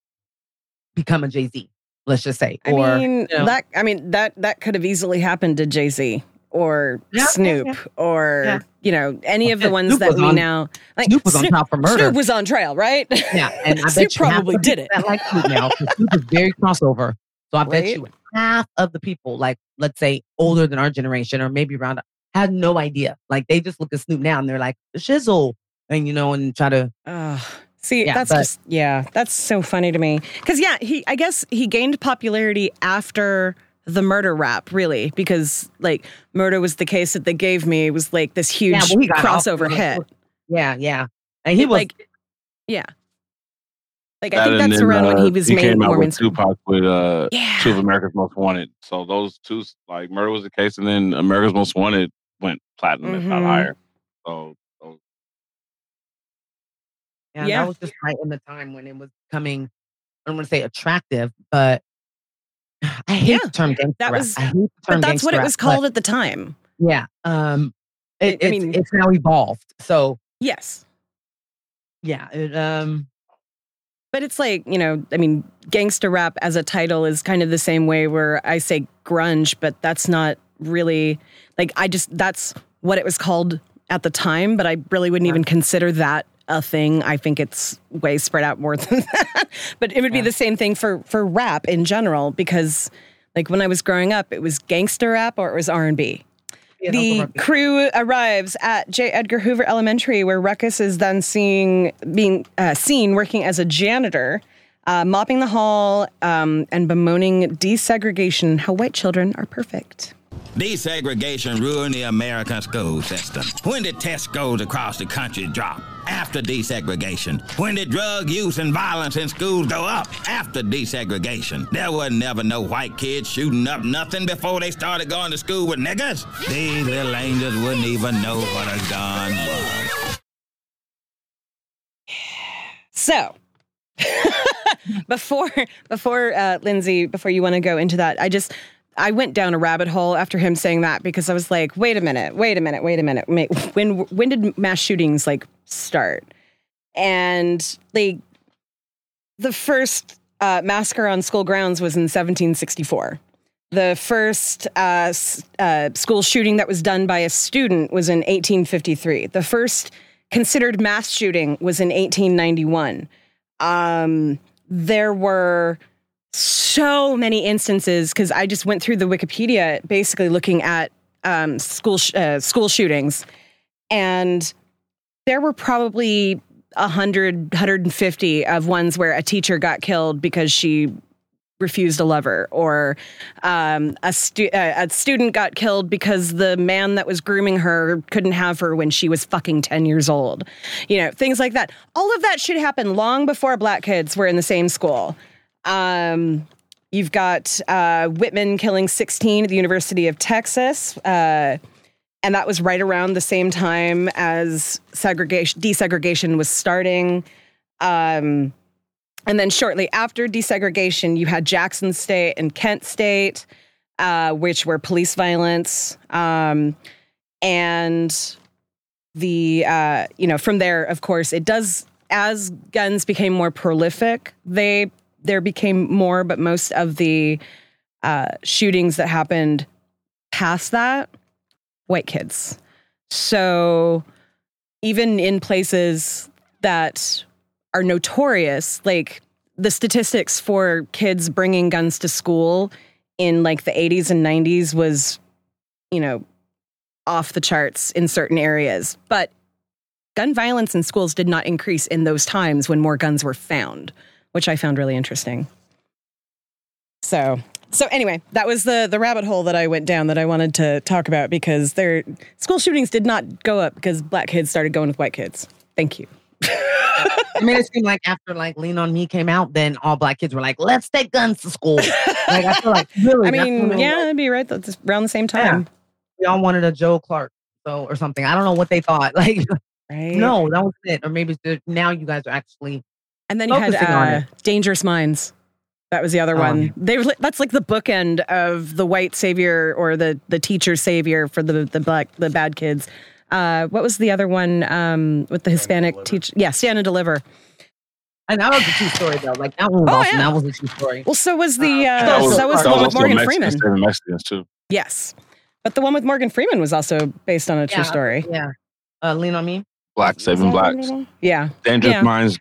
become a Jay Z. Let's just say, I or mean you know, that. I mean that that could have easily happened to Jay Z or Yeah, Snoop yeah. or Yeah. you know any of the Snoop ones that we on- now like. Snoop was on trial for murder. Snoop was on trial, right? Yeah, and I [laughs] bet Snoop you probably did it. That like Snoop now, Snoop is very crossover. So I bet Right? you half of the people, like let's say older than our generation, or maybe around, had no idea. Like they just look at Snoop now and they're like shizzle, and you know, and try to. Ugh. See, Yeah, that's but- just yeah, that's so funny to me. Because yeah, he I guess he gained popularity after the murder rap, really, because like murder was the case that they gave me. It was like this huge Yeah, well, crossover hit. Yeah, yeah, and he was like yeah. Like I That think that's then, around when uh, he was he made came out more with. Tupac with uh Yeah. two of America's Most Wanted. So those two, like Murder was the case, and then America's Most Wanted went platinum, if not Mhm. higher. So, so yeah, Yeah. that was just right in the time when it was coming. I don't want to say attractive, but [sighs] I hate Yeah, the term gangster that rap. was- I hate the term But that's what it was but called at the time. Yeah, um, it, I- I it's, mean- it's now evolved. So Yes. yeah, it, um, But it's like, you know, I mean, gangster rap as a title is kind of the same way where I say grunge, but that's not really like I just that's what it was called at the time, but I really wouldn't even consider that a thing. I think it's way spread out more [laughs] than that. But it would be the same thing for for rap in general because like when I was growing up, it was gangster rap or it was R&B. The crew arrives at J. Edgar Hoover Elementary, where Ruckus is then seeing being uh, seen working as a janitor, uh, mopping the hall um, and bemoaning desegregation. How white children are perfect. Desegregation ruined the American school system. When did test scores across the country drop? After desegregation. When did drug use and violence in schools go up? After desegregation. There was never no white kids shooting up nothing before they started going to school with niggas. These little angels wouldn't even know what a gun was. So. [laughs] before before uh, Lindsay, before you want to go into that, I just I went down a rabbit hole after him saying that because I was like, wait a minute, wait a minute, wait a minute. When when did mass shootings like start? And like the first uh, massacre on school grounds was in 1764. The first uh, uh, school shooting that was done by a student was in 1853. The first considered mass shooting was in 1891. Um, there were so many instances because I just went through the Wikipedia, basically looking at um, school sh- uh, school shootings, and there were probably 100 150 of ones where a teacher got killed because she refused a lover or um, a, stu- uh, a student got killed because the man that was grooming her couldn't have her when she was fucking 10 years old. You know things like that. All of that should happen long before black kids were in the same school um, you've got uh, whitman killing 16 at the university of texas uh, and that was right around the same time as segregation desegregation was starting um, And then shortly after desegregation, you had Jackson State and Kent State, uh, which were police violence. Um, and the, uh, you know, from there, of course, it does, as guns became more prolific, they, there became more, but most of the uh, shootings that happened past that, white kids. So even in places that are notorious, like the statistics for kids bringing guns to school in like the 80s and 90s was, you know, off the charts in certain areas. But gun violence in schools did not increase in those times when more guns were found, which I found really interesting. So, so anyway, that was the the rabbit hole that I went down that I wanted to talk about because their school shootings did not go up because black kids started going with white kids. Thank you. I mean, it seemed like after like Lean on Me came out, then all black kids were like, "Let's take guns to school." like I feel like [laughs] really, I mean, yeah, it yeah, was. that'd be right. That's around the same time, we all wanted a Joe Clark, so or something. I don't know what they thought. [laughs] Like, right? no, that was it. Or maybe now you guys are actually And then you had focusing on uh. Dangerous Minds. That was the other Oh, one. yeah. They were, that's like the bookend of the white savior or the the teacher savior for the the black the bad kids. Uh, what was the other one um, with the Hispanic teacher? Yeah, Stand and Deliver. And that was a true story though. Like that one was Oh, awesome. yeah. That was a true story. Well, so was the uh, That was- so was that the one with Morgan Mexicans Freeman. saving Mexicans too. Yes, but the one with Morgan Freeman was also based on a true Yeah, story. Yeah. Uh, Lean on Me. Black saving blacks. Yeah, Dangerous Yeah. Minds,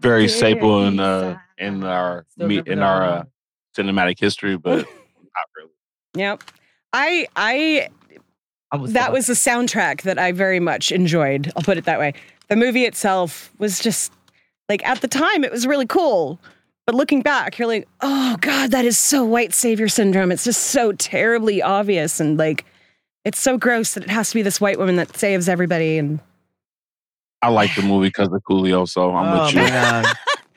very staple in uh in our Still me remember in our uh, cinematic history, but not [laughs] really. yep. I I I was that so- was a soundtrack that I very much enjoyed. I'll put it that way. The movie itself was just like at the time it was really cool. But looking back, you're like, oh God, that is so white savior syndrome. It's just so terribly obvious and like it's so gross that it has to be this white woman that saves everybody. And I like the movie because of Coolio, so I'm oh with you. my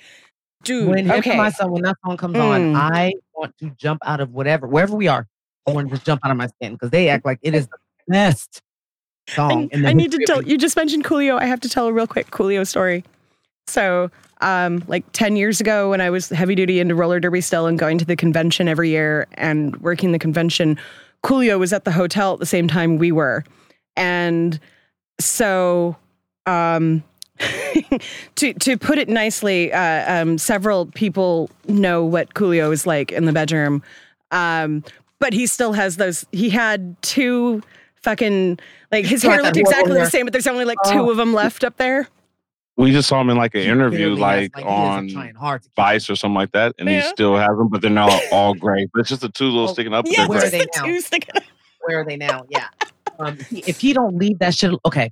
[laughs] dude, when Hit okay. for myself when that song comes on, Mm. I want to jump out of whatever wherever we are. I want to just jump out of my skin because they act like it is the best song. I, in the I need to tell you just mentioned Coolio. I have to tell a real quick Coolio story. So, um, like 10 years ago when I was heavy duty into roller derby still and going to the convention every year and working the convention, Coolio was at the hotel at the same time we were. And so, um, [laughs] to to put it nicely, uh, um, several people know what Coolio is like in the bedroom, um, but he still has those. He had two fucking like his hair looked exactly the same, but there's only like two of them left up there. We just saw him in like an He interview, barely has- like, he isn't on trying hard to keep Vice or something like that, and he still has them, but they're now [laughs] all gray. But it's just the two little Oh, sticking up. Yeah, Where are they the now? two sticking. Where are they now? Yeah. Um, if he don't leave that shit, okay.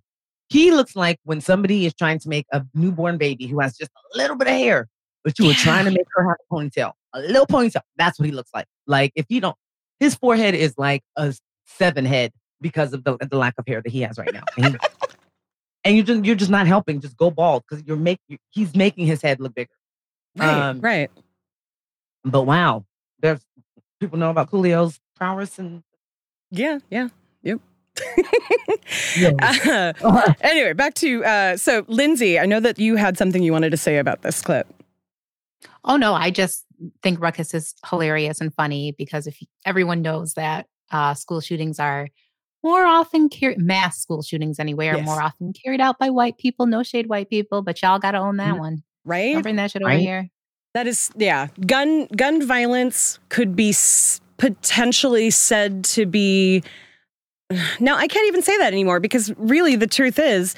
He looks like when somebody is trying to make a newborn baby who has just a little bit of hair, but you were trying to make her have a ponytail, a little ponytail. That's what he looks like. Like if you don't, his forehead is like a seven head because of the, the lack of hair that he has right now. And, he- [laughs] and you just you're just not helping. Just go bald because you're making he's making his head look bigger. Right, Um, right. But wow, there's people know about Coolio's prowess and Yeah, yeah. Yeah. [laughs] Uh, anyway, back to uh, so Lindsay. I know that you had something you wanted to say about this clip. Oh no, I just think Ruckus is hilarious and funny because if everyone knows that uh, school shootings are more often car- mass school shootings anyway are Yes. more often carried out by white people. No shade, white people, but y'all got to own that Mhm. one. Right? Don't bring that shit over Right. here. That is, yeah. Gun gun violence could be s- potentially said to be. Now I can't even say that anymore because really the truth is,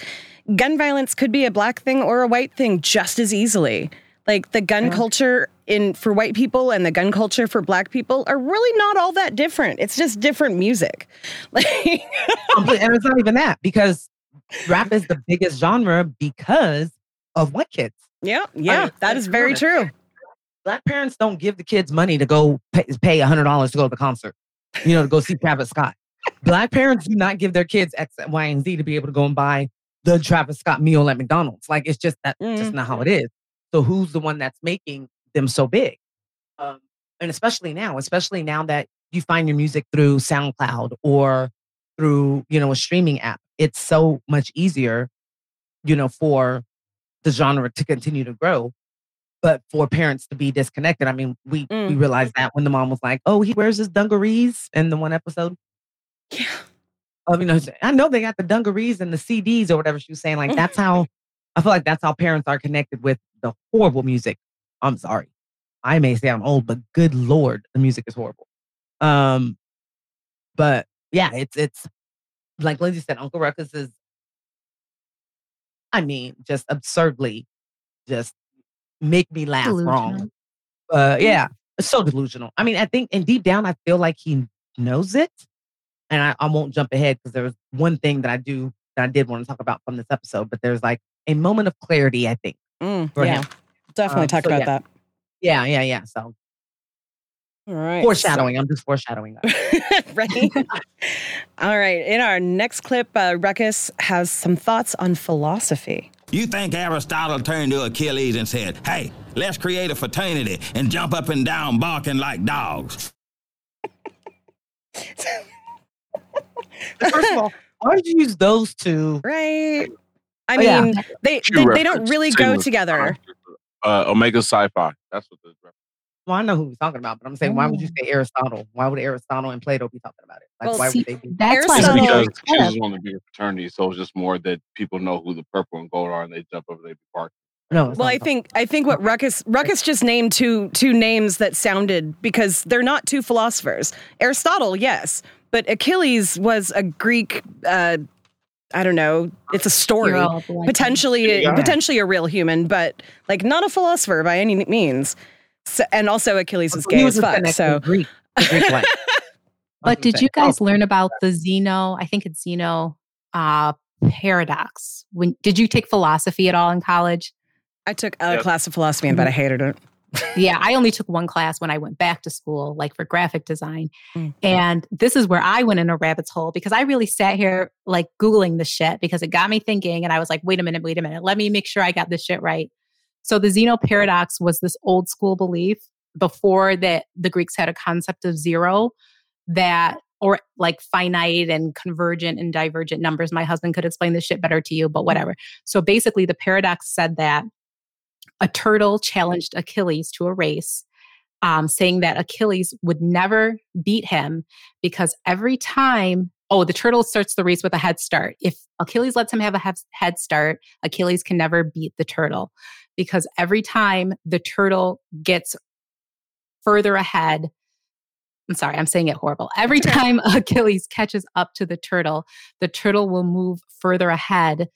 gun violence could be a black thing or a white thing just as easily. Like the gun Yeah. culture in for white people and the gun culture for black people are really not all that different. It's just different music. [laughs] Like and it's not even that because rap is the biggest genre because of white kids. Yeah, yeah, mean, that is very honest. true. Black parents don't give the kids money to go pay, pay $100 to go to the concert, you know, to go see Travis Scott. Black parents do not give their kids X, Y, and Z to be able to go and buy the Travis Scott meal at McDonald's. Like it's just that just Mm. not how it is. So who's the one that's making them so big? Um, and especially now, especially now that you find your music through SoundCloud or through you know a streaming app, it's so much easier, you know, for the genre to continue to grow. but for parents to be disconnected, I mean, we we Mm. realized that when the mom was like, "Oh, he wears his dungarees," in the one episode. Yeah. Of you know, I know they got the dungarees and the CDs or whatever she was saying. Like that's how I feel like that's how parents are connected with the horrible music. I'm sorry, I may say I'm old, but good lord, the music is horrible. Um, but yeah, it's it's like Lindsay said, Uncle Ruckus is. I mean, just absurdly, just make me laugh wrong. Uh, yeah, it's so delusional. I mean, I think, and deep down, I feel like he knows it. And I, I won't jump ahead because there was one thing that I do that I did want to talk about from this episode, but there's like a moment of clarity, I think. Mm, for yeah, him. definitely Um, talk so about yeah. that. Yeah, yeah, yeah. So All right. foreshadowing. I'm just foreshadowing that. [laughs] right. [laughs] All right. In our next clip, uh, Ruckus has some thoughts on philosophy. You think Aristotle turned to Achilles and said, Hey, let's create a fraternity and jump up and down barking like dogs? [laughs] First of all, why did you use those two? Right. I Oh, yeah. mean, they, they, they don't really go together. Uh, Omega Psi Phi. That's what the reference. Well, I know who he's talking about, but I'm saying, why would you say Aristotle? Why would Aristotle and Plato be talking about it? Like, Well, why see, would they be? That's why It's Aristotle- because was Achilles is one of the bigger fraternities, so it's just more that people know who the purple and gold are, and they jump over, they be barking. No, Well, I think I think what Ruckus Ruckus just named two two names that sounded because they're not two philosophers. Aristotle, yes, but Achilles was a Greek. Uh, I don't know. It's a story, Hero of the legend. potentially Yeah. potentially a real human, but like not a philosopher by any means. So, and also Achilles was gay about. as fuck. connected So Greek, Greek. [laughs] But did you Oh, guys learn about the Zeno? I think it's Zeno uh, paradox. When did you take philosophy at all in college? I took a Yep. class of philosophy, and but I hated it. Yeah, I only took one class when I went back to school, like for graphic design. Mm. And this is where I went in a rabbit's hole because I really sat here like Googling the shit because it got me thinking. And I was like, wait a minute, wait a minute. Let me make sure I got this shit right. So the Zeno paradox was this old school belief before that the Greeks had a concept of zero that or like finite and convergent and divergent numbers. My husband could explain this shit better to you, but whatever. So basically the paradox said that a turtle challenged Achilles to a race, um, saying that Achilles would never beat him because every time, oh, the turtle starts the race with a head start. If Achilles lets him have a head start, Achilles can never beat the turtle because every time the turtle gets further ahead, I'm sorry, I'm saying it horrible. Every time [laughs] Achilles catches up to the turtle, the turtle will move further ahead.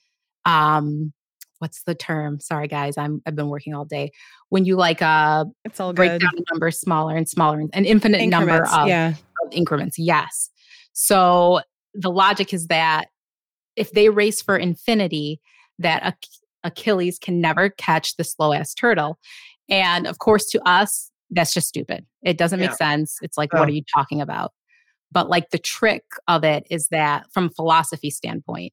Um, what's the term? Sorry, guys, I'm I've been working all day. When you like uh It's all break good. down a number smaller and smaller, an infinite number of, yeah. of increments. Yes. So the logic is that if they race for infinity, that Ach- Achilles can never catch the slow ass turtle. And of course, to us, that's just stupid. It doesn't make sense. It's like, Oh. what are you talking about? But like the trick of it is that, from a philosophy standpoint,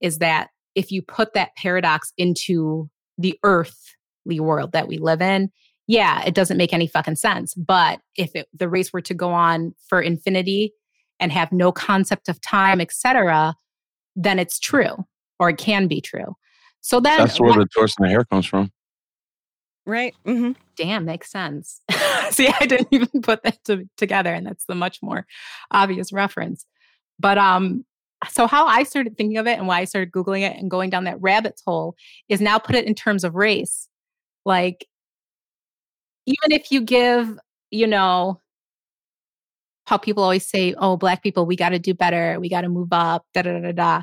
is that if you put that paradox into the earthly world that we live in, yeah, it doesn't make any fucking sense. But if it, the race were to go on for infinity and have no concept of time, etc., then it's true or it can be true. So then, That's where the tortoise and the hare comes from. Right. hmm damn makes sense. [laughs] See, I didn't even put that to, together, and that's the much more obvious reference. But um, so how I started thinking of it and why I started googling it and going down that rabbit's hole is now put it in terms of race. Like, even if you give, you know, how people always say, "Oh, black people, we got to do better, we got to move up," da da da da da.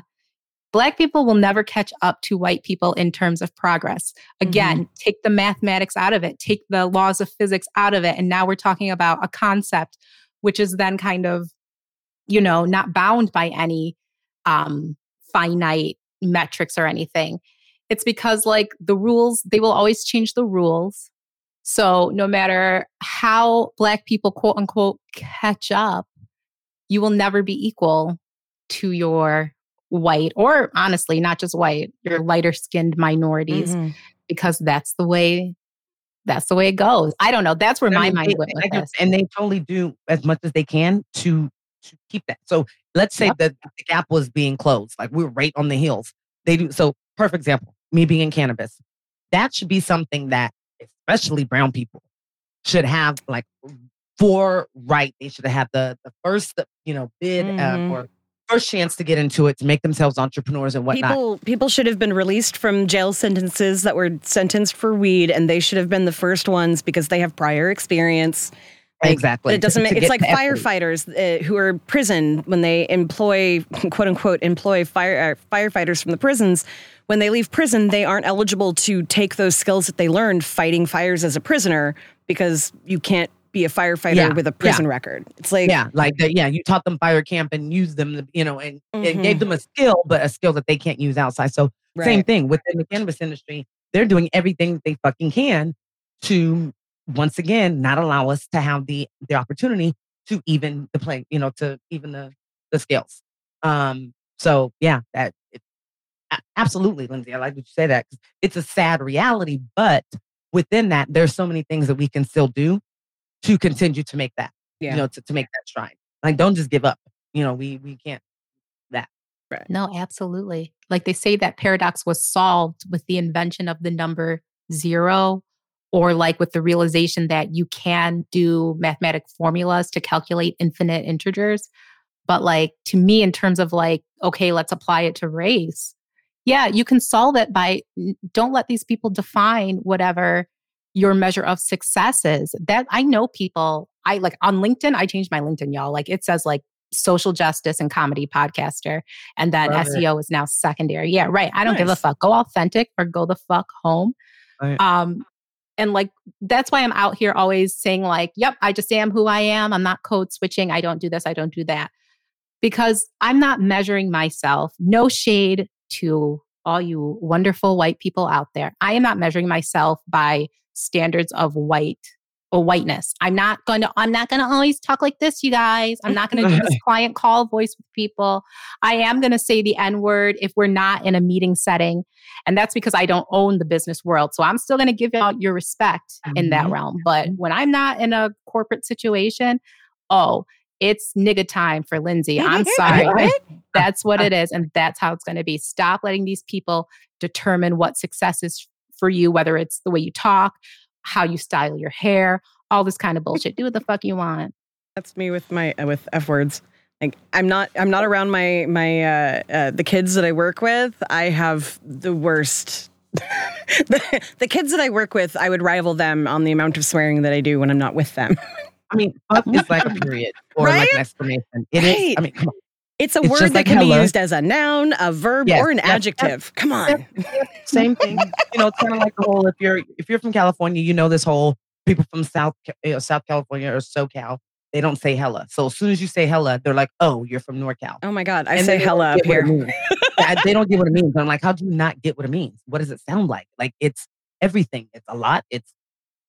Black people will never catch up to white people in terms of progress. Again, mm-hmm. take the mathematics out of it, take the laws of physics out of it. And now we're talking about a concept which is then kind of, you know, not bound by any um, finite metrics or anything. It's because, like, the rules, they will always change the rules. So no matter how Black people, quote unquote, catch up, you will never be equal to your white or honestly not just white your lighter skinned minorities Mhm. because that's the way that's the way it goes i don't know that's where I my mind they- went with I this and they totally do as much as they can to to keep that. So let's say Yep. that the gap was being closed, like we're right on the heels. They do so. Perfect example. Me being in cannabis, that should be something that especially brown people, should have like for right. They should have the the first, you know, bid Mhm. uh, or first chance to get into it to make themselves entrepreneurs and whatnot. People people should have been released from jail sentences that were sentenced for weed, and they should have been the first ones because they have prior experience. Like, exactly. It doesn't make. It's like firefighters uh, who are prison when they employ quote unquote employ fire uh, firefighters from the prisons. When they leave prison, they aren't eligible to take those skills that they learned fighting fires as a prisoner because you can't be a firefighter Yeah, with a prison record. It's like yeah, like the, yeah, you taught them fire camp and used them, you know, and, and gave them a skill, but a skill that they can't use outside. So same thing within the cannabis industry, they're doing everything they fucking can to once again not allow us to have the the opportunity to even the play, you know, to even the the scales. Um, so yeah, that it, absolutely, Lindsay. I like what you say that 'cause it's a sad reality, but within that, there's so many things that we can still do to continue to make that Yeah. you know, to, to make that stride. Like, don't just give up. You know, we we can't that. Right. No, absolutely. Like they say that paradox was solved with the invention of the number zero, or like with the realization that you can do mathematic formulas to calculate infinite integers. But like to me, in terms of like, okay, let's apply it to race. Yeah, you can solve it by don't let these people define whatever your measure of success is. That I know people, I like on LinkedIn, I changed my LinkedIn, y'all. Like it says like social justice and comedy podcaster. And then. SEO is now secondary. Yeah, right. I don't give a fuck. Go authentic or go the fuck home. Right. Um, and like that's why I'm out here always saying, like, yep, I just am who I am. I'm not code switching. I don't do this, I don't do that. Because I'm not measuring myself. No shade to all you wonderful white people out there. I am not measuring myself by standards of white or whiteness. I'm not going to I'm not going to always talk like this, you guys. I'm not going to do this [laughs] client call voice with people. I am going to say the N word if we're not in a meeting setting. And that's because I don't own the business world. So I'm still going to give out your respect in that Mhm. realm. But when I'm not in a corporate situation, oh, it's nigga time for Lindsay. I'm sorry. [laughs] that's what [laughs] it is. And that's how it's going to be. Stop letting these people determine what success is for you, whether it's the way you talk, how you style your hair, all this kind of bullshit. Do what the fuck you want. That's me with my uh, with f words. Like I'm not I'm not around my my uh, uh, the kids that I work with. I have the worst. [laughs] the, the kids that I work with, I would rival them on the amount of swearing that I do when I'm not with them. I mean, fuck is like a [laughs] period or like an exclamation. It is. Right. I mean, come on. It's a It's word that like can be used as a noun, a verb, Yes, or an yes, yes. adjective. Come on. Same thing. You know, it's kind of like the whole. If you're if you're from California, you know this whole people from South you know, South California or SoCal. They don't say hella. So as soon as you say hella, they're like, "Oh, you're from NorCal." Oh my god, I And say hella up get what it here. they don't get what it means. I'm like, how do you not get what it means? What does it sound like? Like it's everything. It's a lot. It's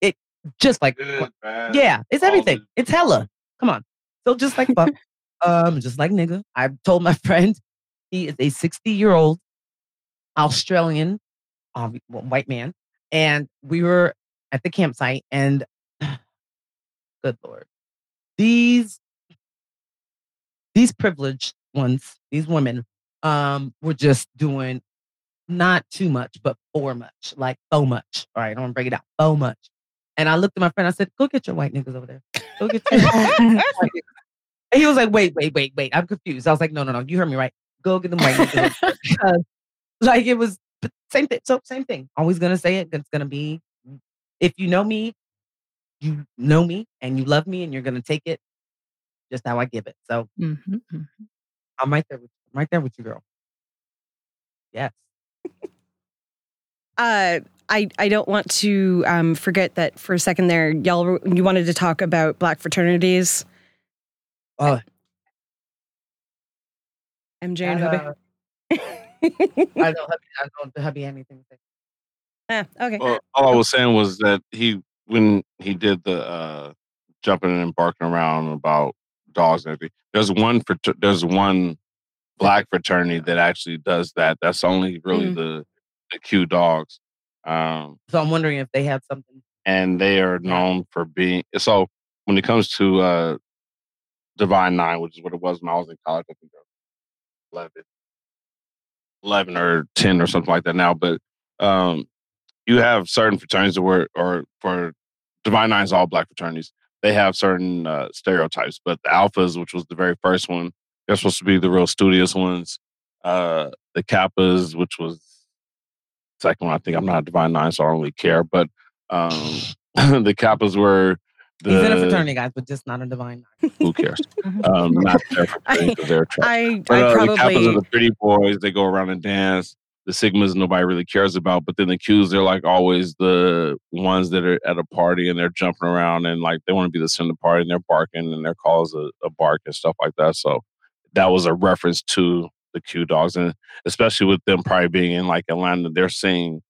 it just like yeah, it's everything. It's hella. Come on. So just like fuck, um, just like nigga. I told my [laughs] friend he is a 60 year old Australian um, white man, and we were at the campsite, and [sighs] good lord, these these privileged ones, these women, um, were just doing not too much, but for much, like so much. All right, I'm gonna break it out, so much. And I looked at my friend. I said, "Go get your white niggas over there. Go get your." [laughs] white niggas." and he was like, "Wait, wait, wait, wait. I'm confused." I was like, "No, no, no. You heard me right. Go get them white niggas." over there." Because, like it was same thing. So same thing. Always gonna say it. It's gonna be. If you know me, you know me, and you love me, and you're gonna take it just how I give it. So Mhm, mhm. I'm right there with I'm right there with you, girl. Yes. Uh, I I don't want to um, forget that for a second there, y'all you wanted to talk about black fraternities. Oh, MJ and uh, Hubby. I [laughs] don't. Hubby, I don't. Hubby, had anything to say. Ah, okay. Well, all I was saying was that he when he did the uh jumping and barking around about dogs and everything. There's one for there's one black fraternity that actually does that. That's only really Mm. the the Q dogs. Um So I'm wondering if they have something. and they are known for being so when it comes to uh Divine Nine, which is what it was when I was in college, I think I 11, 11 or 10 or something like that now. But um you have certain fraternities where, or for Divine Nine's all black fraternities, they have certain uh, stereotypes. But the Alphas, which was the very first one, they're supposed to be the real studious ones. Uh, the Kappas, which was second one, I think I'm not a Divine Nine, so I don't really care. But um, [laughs] the Kappas were the He's in a fraternity, guys, but just not a divine. [laughs] who cares? [laughs] um, not their fraternity they're trash. I, But, I uh, the Kappas probably are the pretty boys. They go around and dance. The Sigmas nobody really cares about, but then the Qs they're like always the ones that are at a party and they're jumping around and like they want to be the center party and they're barking and their calls a, a bark and stuff like that. So that was a reference to the Q dogs and especially with them probably being in like Atlanta, they're seeing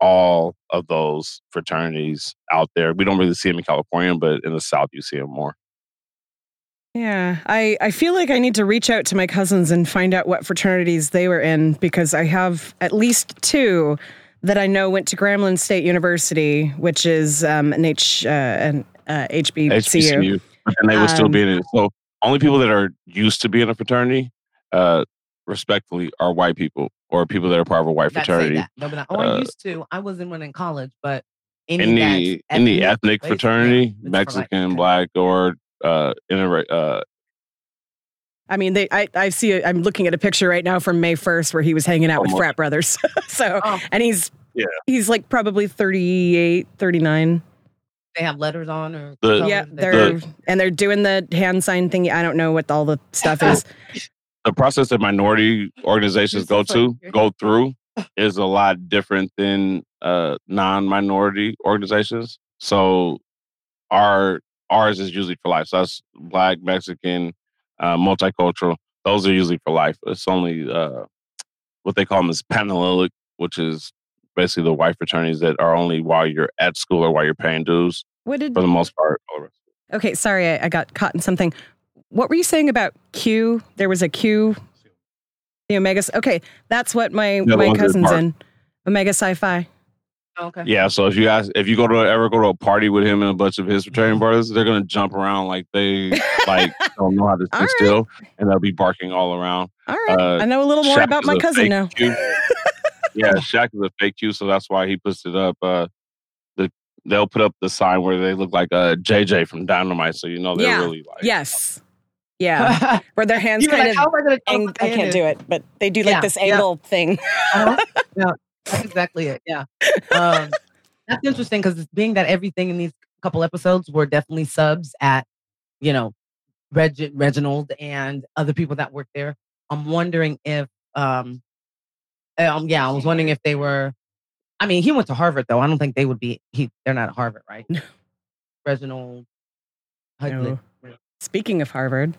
all of those fraternities out there. We don't really see them in California, but in the South you see them more. Yeah, I, I feel like I need to reach out to my cousins and find out what fraternities they were in because I have at least two that I know went to Grambling State University, which is um, an H uh, an uh, HBCU. HBCU, and they will still Um, be in it. So only people that are used to being a fraternity, uh, respectfully, are white people or people that are part of a white That fraternity. that. No, but I, oh, I Uh, used to. I was in one in college, but any In the that's in the ethnic fraternity, it's like, Mexican, okay. black, or uh, inter- uh, I mean, they I, I see. I'm looking at a picture right now from May 1st where he was hanging out with frat brothers. [laughs] so, Oh. and he's Yeah. he's like probably 38, 39. They have letters on or The- yeah, they're and they're doing the hand sign thing. I don't know what all the stuff [laughs] is. The process that minority organizations go to go [laughs] through is a lot different than uh, non-minority organizations. So our ours is usually for life. So that's black, Mexican, uh, multicultural. Those are usually for life. It's only uh, what they call them is panhellenic, which is basically the white fraternities that are only while you're at school or while you're paying dues. What did For the most part, all the rest. Okay, sorry, I, I got caught in something. What were you saying about Q? There was a Q, the Omega. Okay, that's what my the my cousin's in. Omega Psi Phi. Oh, okay. Yeah, so if you guys if you go to ever go to a party with him and a bunch of his fraternity brothers, they're gonna jump around like they like [laughs] don't know how to All sit right. still, and they'll be barking all around. All right, Uh, I know a little more Shaq about my cousin now. [laughs] Yeah, Shaq is a fake Q, so that's why he puts it up. Uh, the they'll put up the sign where they look like uh, JJ from Dynamite, so you know they're Yeah. really like Yes, yeah, [laughs] where their hands kind like, of. how am I gonna ang- I can't do it, but they do like Yeah, this yeah. angle thing. Uh-huh. [laughs] yeah, that's exactly it. Yeah. Um, that's interesting because being that everything in these couple episodes were definitely subs at, you know, Reg- Reginald and other people that work there. I'm wondering if, um, um, yeah, I was wondering if they were. I mean, he went to Harvard though. I don't think they would be. He, they're not at Harvard, right? [laughs] No. Reginald. Hudlin. Speaking of Harvard,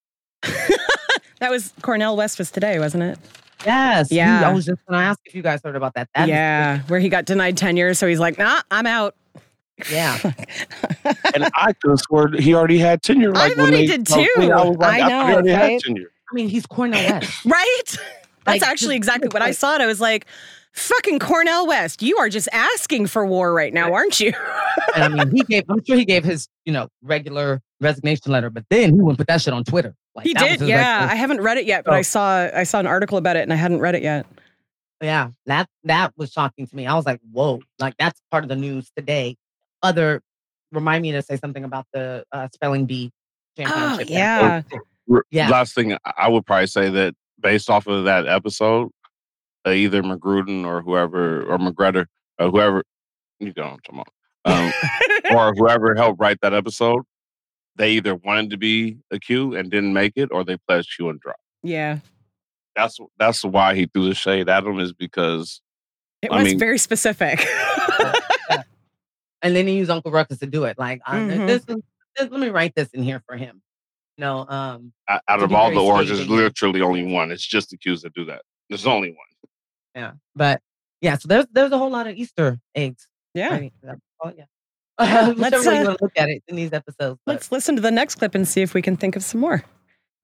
[laughs] that was Cornel West was today, wasn't it? Yes. Yeah. I was just going to ask if you guys heard about that. That is yeah, where he got denied tenure, so he's like, "Nah, I'm out." Yeah. [laughs] and I could have sworn he already had tenure. I Like thought when he they did told me, too. I like, I I, know, thought he already right? had tenure. I mean, he's Cornel West. [laughs] Right? That's Like, actually exactly what I saw it. I was like, fucking Cornel West, you are just asking for war right now, aren't you? [laughs] and I mean, he gave. I'm sure he gave his, you know, regular resignation letter, but then he wouldn't put that shit on Twitter. Like, he did, yeah. like, I haven't read it yet, but Oh. I saw I saw an article about it and I hadn't read it yet. yeah, that that was shocking to me. I was like, whoa, like that's part of the news today. Other remind me to say something about the uh, spelling bee championship. Oh, yeah. Yeah. Last thing I- I would probably say that based off of that episode, uh, either McGruder or whoever or McGregor, or whoever you know, what I'm um, [laughs] or whoever helped write that episode, they either wanted to be a Q and didn't make it, or they pledged Q and dropped. Yeah. That's that's why he threw the shade at him is because It I was mean- very specific. [laughs] and then he used Uncle Ruckus to do it. Like, I, Mhm. this, is, this, let me write this in here for him. No, um, out out of all the orange, there's literally only one. It's just the Qs that do that. There's only one. Yeah, but yeah. So there's there's a whole lot of Easter eggs. yeah. Right? Oh yeah. [laughs] Let's, way uh, you want to look at it in these episodes. But Let's listen to the next clip and see if we can think of some more.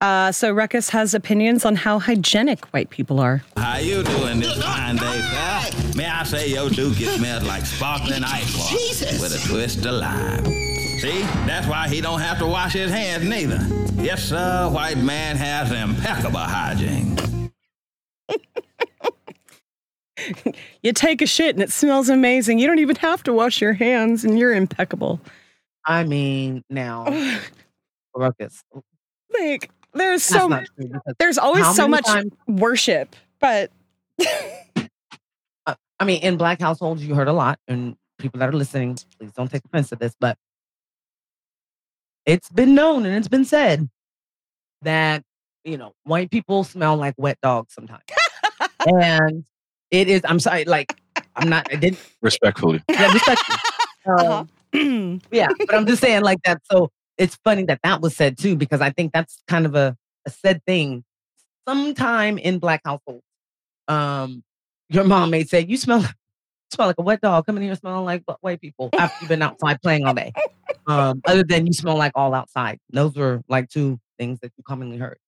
Uh, so Ruckus has opinions on how hygienic white people are. How you doing this fine day, sir? May I say your dookie smells like sparkling ice water with a twist of lime. See, that's why he don't have to wash his hands neither. Yes, sir, white man has impeccable hygiene. [laughs] [laughs] you take a shit and it smells amazing. You don't even have to wash your hands and you're impeccable. I mean, now, [sighs] Ruckus. Like there's so true there's always so much times- worship, but uh, I mean, in black households, you heard a lot, and people that are listening, please don't take offense to this, but it's been known and it's been said that you know white people smell like wet dogs sometimes, [laughs] and it is. I'm sorry, like I'm not. I didn't. [laughs] Respectfully. Yeah, respectfully. [laughs] Uh-huh. Um, yeah, but I'm just saying like that. So it's funny that that was said too, because I think that's kind of a, a said thing. Sometime in black households, um, your mom may say, "You smell, smell like a wet dog coming here smelling like white people after you've been outside playing all day." Um, other than you smell like all outside. Those were like two things that you commonly heard.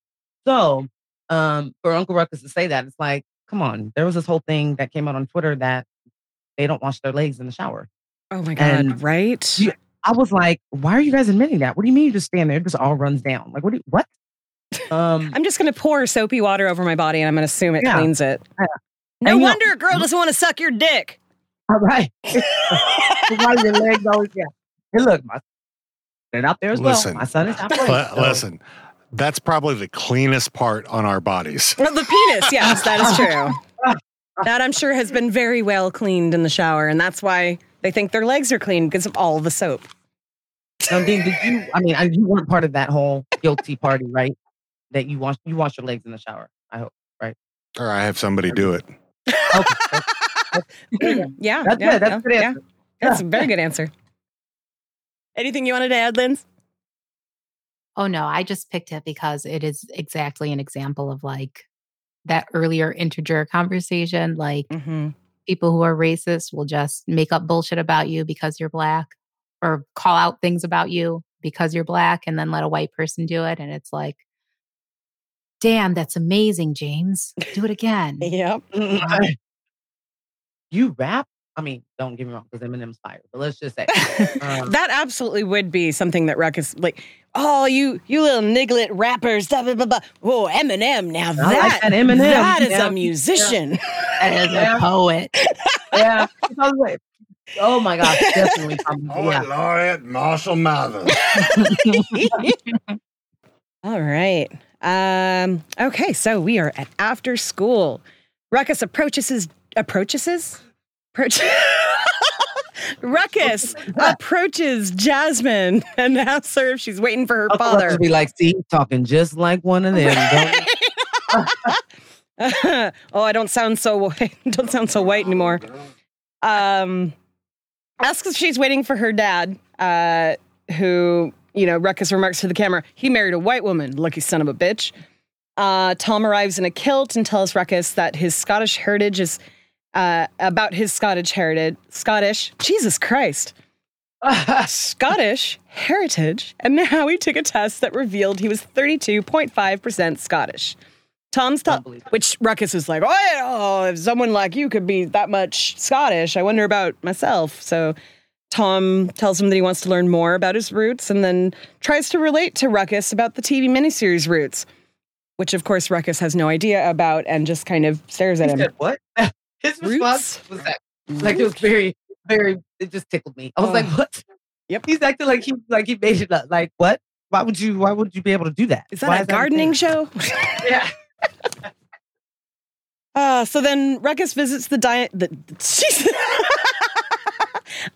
So, um, for Uncle Ruckus to say that, it's like, come on. There was this whole thing that came out on Twitter that they don't wash their legs in the shower. oh my god, And right? you- I was like, why are you guys admitting that? What do you mean you just stand there? It just all runs down. Like, what? Do you, what? [laughs] Um, I'm just gonna pour soapy water over my body and I'm gonna assume it Yeah. cleans it. Yeah. No And you know- wonder a girl doesn't want to suck your dick. [laughs] all right. [laughs] why your legs always yeah. Hey, look, my it out there as Listen, well. My son is halfway. Li- so- Listen, that's probably the cleanest part on our bodies. [laughs] Well, the penis, yes, that is true. That I'm sure has been very well cleaned in the shower, and that's why they think their legs are clean because of all the soap. Now, Dean, did you? I mean, you weren't part of that whole guilty party, right? That you wash you wash your legs in the shower. I hope. Right? Or I have somebody do it. Okay. [clears throat] yeah, That's yeah, good. That's yeah, a good yeah. answer. That's a very [laughs] good answer. Anything you wanted to add, Linz? Oh no, I just picked it because it is exactly an example of like that earlier integer conversation. Like Mm-hmm. people who are racist will just make up bullshit about you because you're black or call out things about you because you're black and then let a white person do it. And it's like, damn, that's amazing, James. Do it again. [laughs] Yep. [laughs] you rap? I mean, don't get me wrong, because Eminem's fire. But let's just say, [laughs] um, that absolutely would be something that Ruckus like. Oh, you you little nigglet rappers, blah blah blah. blah. Whoa, Eminem. Now I that like that Eminem. that is Yeah. [laughs] a musician. As a poet. [laughs] yeah. because, like, Oh my gosh, definitely. probably, Oh, yeah. Laureate Marshall Mathers. All right. Um, okay, so we are at after school. Ruckus approaches his approaches his approach. [laughs] Ruckus approaches Jasmine and asks her if she's waiting for her Uncle father. would be like, see, talking just like one of them. [laughs] oh, I don't sound so white. [laughs] don't sound so white anymore. Um, asks if she's waiting for her dad, uh, who you know, Ruckus remarks to the camera, he married a white woman, lucky son of a bitch. Uh, Tom arrives in a kilt and tells Ruckus that his Scottish heritage is uh, about his Scottish heritage. Scottish, Jesus Christ. [laughs] Scottish heritage, and now he took a test that revealed he was 32.5% Scottish. Tom's thought, which Ruckus was like, oh, oh, if someone like you could be that much Scottish, I wonder about myself. So Tom tells him that he wants to learn more about his roots and then tries to relate to Ruckus about the TV miniseries Roots, which of course Ruckus has no idea about and just kind of stares at He him. said, what? [laughs] His response was that like it was very, very it just tickled me. I was like, Oh. what? Yep. He's acting like he like he made it up. Like, what? Why would you why would you be able to do that? Is that Why a gardening thing? show? Yeah. [laughs] Uh, so then Ruckus visits the diet. The, [laughs]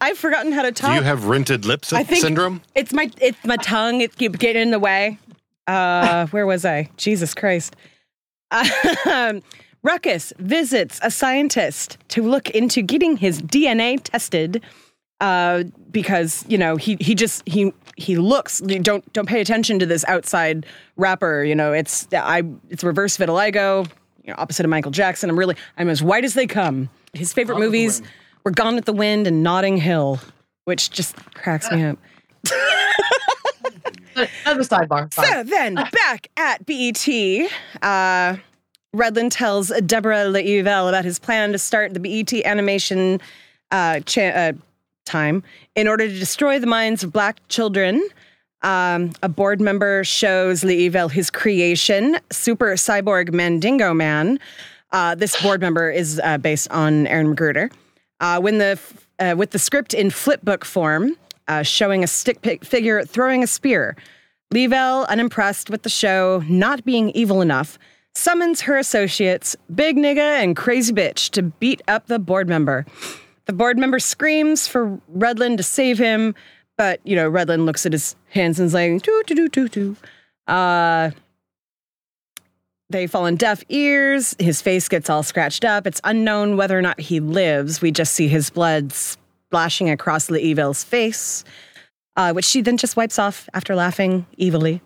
I've forgotten how to talk. Do you have rented lip sy- I think- syndrome? it's my it's my tongue. It keeps getting in the way. Uh, where was I? Jesus Christ. [laughs] Um, Ruckus visits a scientist to look into getting his DNA tested. Uh, because you know he he just he he looks don't don't pay attention to this outside rapper you know it's I it's reverse vitiligo you know opposite of Michael Jackson I'm really I'm as white as they come his favorite movies were Gone with the Wind and Notting Hill which just cracks me up Another sidebar. Fine. So then, back at BET, uh, Rudlin tells Deborah Leevil about his plan to start the BET animation uh, cha- uh, time in order to destroy the minds of black children. Um, a board member shows Leevil his creation, Super Cyborg Mandingo Man. Uh, this board member is uh, based on Aaron McGruder. Uh, when the uh, with the script in flipbook form, showing a stick pi- figure throwing a spear, Leevil, unimpressed with the show not being evil enough, summons her associates, Big Nigga and Crazy Bitch, to beat up the board member. The board member screams for Rudlin to save him, but you know Rudlin looks at his hands and's like, doo doo doo doo doo. Uh, they fall on deaf ears. His face gets all scratched up. It's unknown whether or not he lives. We just see his blood splashing across Leevil's face, uh, which she then just wipes off after laughing evilly.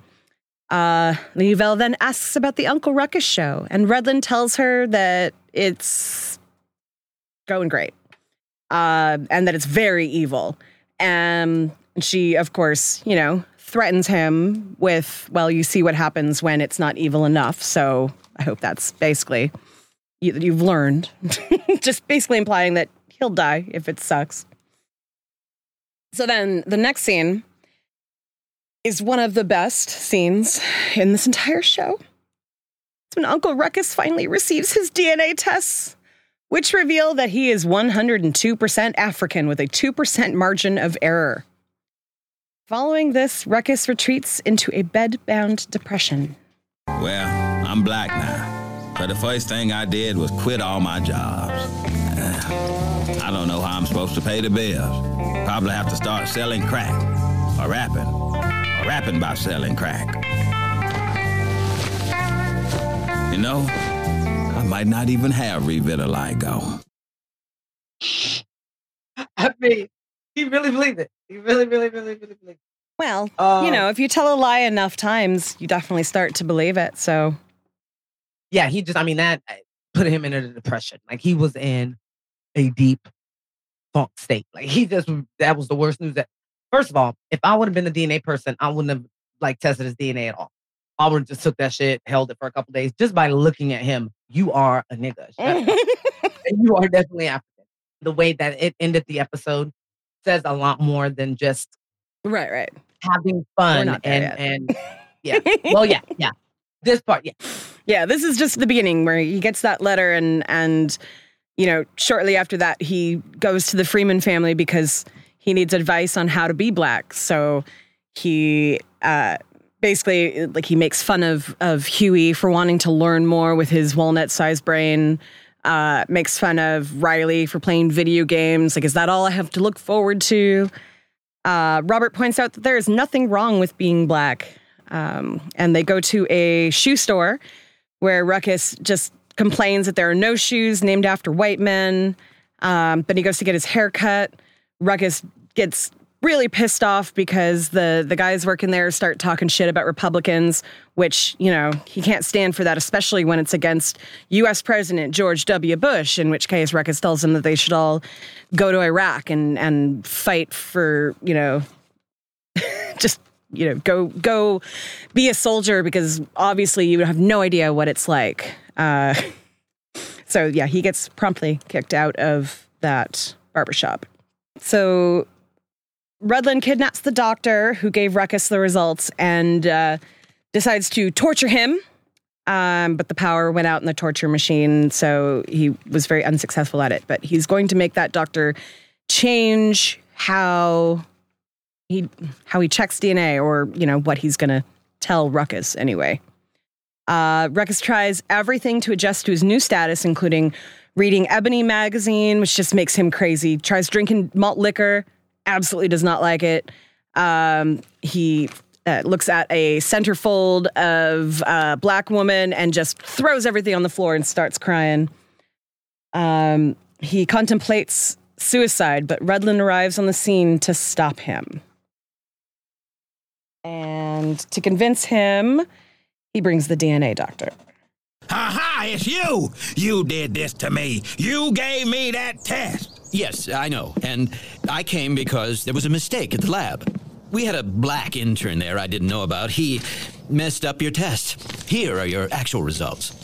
Uh, Leevil then asks about the Uncle Ruckus show, and Rudlin tells her that it's going great uh, and that it's very evil. Um, and she, of course, you know, threatens him with, well, you see what happens when it's not evil enough. So I hope that's basically you, you've learned. [laughs] Just basically implying that he'll die if it sucks. So then the next scene is one of the best scenes in this entire show. It's when Uncle Ruckus finally receives his DNA tests, which reveal that he is 102% African with a 2% margin of error. Following this, Ruckus retreats into a bed bound depression. Well, I'm black now. But the first thing I did was quit all my jobs. [sighs] I don't know how I'm supposed to pay the bills. Probably have to start selling crack or rapping. Or rapping by selling crack. You know, I might not even have revitiligo. [laughs] I mean, he really believed it. He really, really, really, really believed it. Well, Uh, you know, if you tell a lie enough times, you definitely start to believe it. So, yeah, he just, I mean, that uh, put him in a depression. Like he was in a deep funk state. Like he just, that was the worst news that, first of all, if I would have been the DNA person, I wouldn't have like tested his DNA at all. I would have just took that shit, held it for a couple days. Just by looking at him, you are a nigga. Shut up. [laughs] and you are definitely African. The way that it ended the episode says a lot more than just right, right. having fun and yet. and [laughs] yeah. Well, yeah, yeah. This part, yeah. Yeah, this is just the beginning where he gets that letter and and you know, shortly after that he goes to the Freeman family because he needs advice on how to be black. So he uh basically like he makes fun of of Huey for wanting to learn more with his walnut sized brain. Uh, makes fun of Riley for playing video games. Like, is that all I have to look forward to? Uh, Robert points out that there is nothing wrong with being black. Um, and they go to a shoe store where Ruckus just complains that there are no shoes named after white men. Um, then he goes to get his hair cut. Ruckus gets really pissed off because the the guys working there start talking shit about Republicans, which you know he can't stand for that, especially when it's against U.S. President George W. Bush. In which case, Ruckus tells them that they should all go to Iraq and and fight for you know [laughs] just you know go go be a soldier because obviously you have no idea what it's like. Uh, [laughs] so yeah, he gets promptly kicked out of that barbershop. So Rudlin kidnaps the doctor who gave Ruckus the results and uh, decides to torture him. Um, but the power went out in the torture machine, so he was very unsuccessful at it. But he's going to make that doctor change how he how he checks DNA, or you know what he's going to tell Ruckus anyway. Uh, Ruckus tries everything to adjust to his new status, including reading Ebony magazine, which just makes him crazy. Tries drinking malt liquor, absolutely does not like it. Um, he uh, looks at a centerfold of uh, black woman and just throws everything on the floor and starts crying. Um, he contemplates suicide, but Rudlin arrives on the scene to stop him. And to convince him, he brings the DNA doctor. Ha ha, it's you! You did this to me. You gave me that test. Yes, I know. And I came because there was a mistake at the lab. We had a black intern there I didn't know about. He messed up your test. Here are your actual results.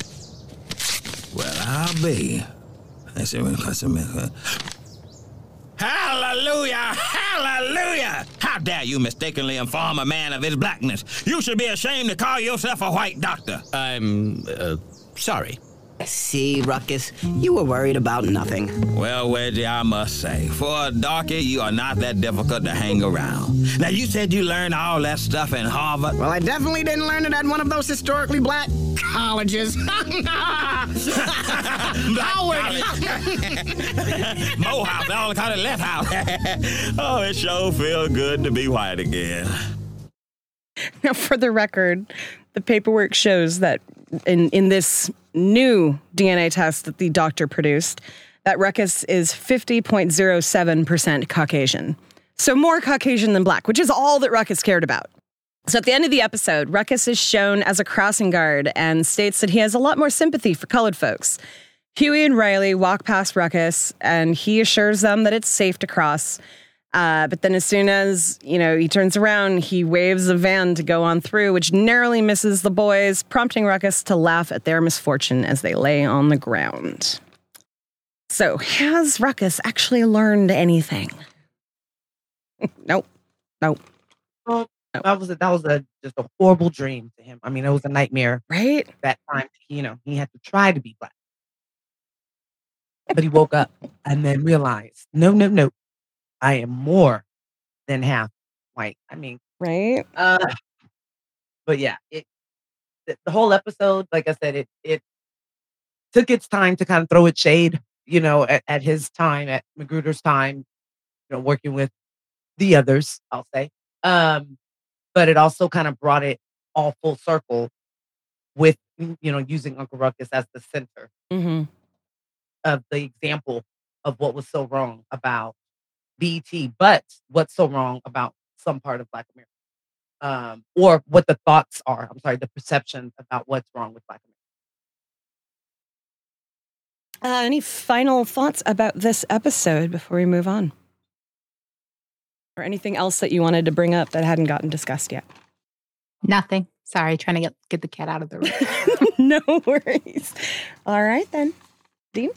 Well, I'll be. I see what I see. Hallelujah! Hallelujah! How dare you mistakenly inform a man of his blackness? You should be ashamed to call yourself a white doctor. I'm uh, sorry. See, Ruckus, you were worried about nothing. Well, Wedgie, I must say, for a darky, you are not that difficult to hang around. Now, you said you learned all that stuff in Harvard. Well, I definitely didn't learn it at one of those historically black colleges. [laughs] Howard. [laughs] Morehouse, they all call it left house. [laughs] oh, it sure feels good to be white again. Now, for the record, the paperwork shows that in, in this new DNA test that the doctor produced, that Ruckus is 50.07% Caucasian. So more Caucasian than black, which is all that Ruckus cared about. So at the end of the episode, Ruckus is shown as a crossing guard and states that he has a lot more sympathy for colored folks. Huey and Riley walk past Ruckus and he assures them that it's safe to cross. Uh, but then as soon as, you know, he turns around, he waves a van to go on through, which narrowly misses the boys, prompting Ruckus to laugh at their misfortune as they lay on the ground. So, has Ruckus actually learned anything? [laughs] nope. Nope. Well, that was a, that was a just a horrible dream to him. I mean, it was a nightmare. Right? That time, you know, he had to try to be black. But he woke up and then realized, no, no, no, I am more than half white. I mean, right? Uh, but yeah, it the, the whole episode, like I said, it it took its time to kind of throw its shade, you know, at, at his time, at McGruder's time, you know, working with the others, I'll say. Um, but it also kind of brought it all full circle with you know using Uncle Ruckus as the center Mm-hmm. of the example of what was so wrong about BT, but what's so wrong about some part of Black America, um, or what the thoughts are. I'm sorry, the perception about what's wrong with Black America. Uh, any final thoughts about this episode before we move on? Or anything else that you wanted to bring up that hadn't gotten discussed yet? Nothing. Sorry, trying to get get the cat out of the room. [laughs] no worries. All right then. Dean?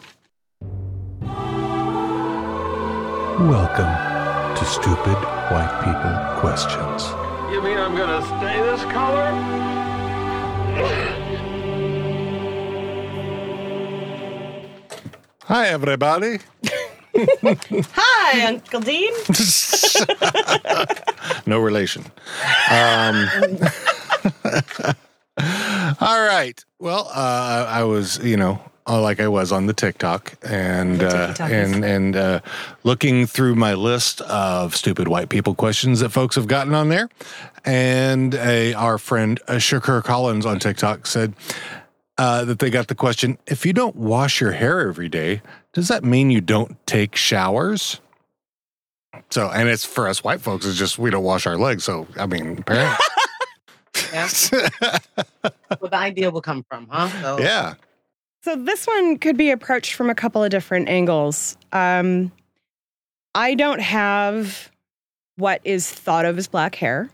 Welcome to Stupid White People Questions. You mean I'm gonna stay this color? Hi, everybody. Hi, Uncle Dean. [laughs] no relation. Um, [laughs] all right. Well, uh, I was, you know, uh, like I was on the TikTok and uh, and and uh, looking through my list of stupid white people questions that folks have gotten on there, and a, our friend uh, Shakur Collins on TikTok said uh, that they got the question: If you don't wash your hair every day, does that mean you don't take showers? So, and it's for us white folks, it's just we don't wash our legs. So, I mean, apparently. [laughs] Yeah. [laughs] Where the idea will come from, huh? So, yeah. So this one could be approached from a couple of different angles. Um, I don't have what is thought of as black hair,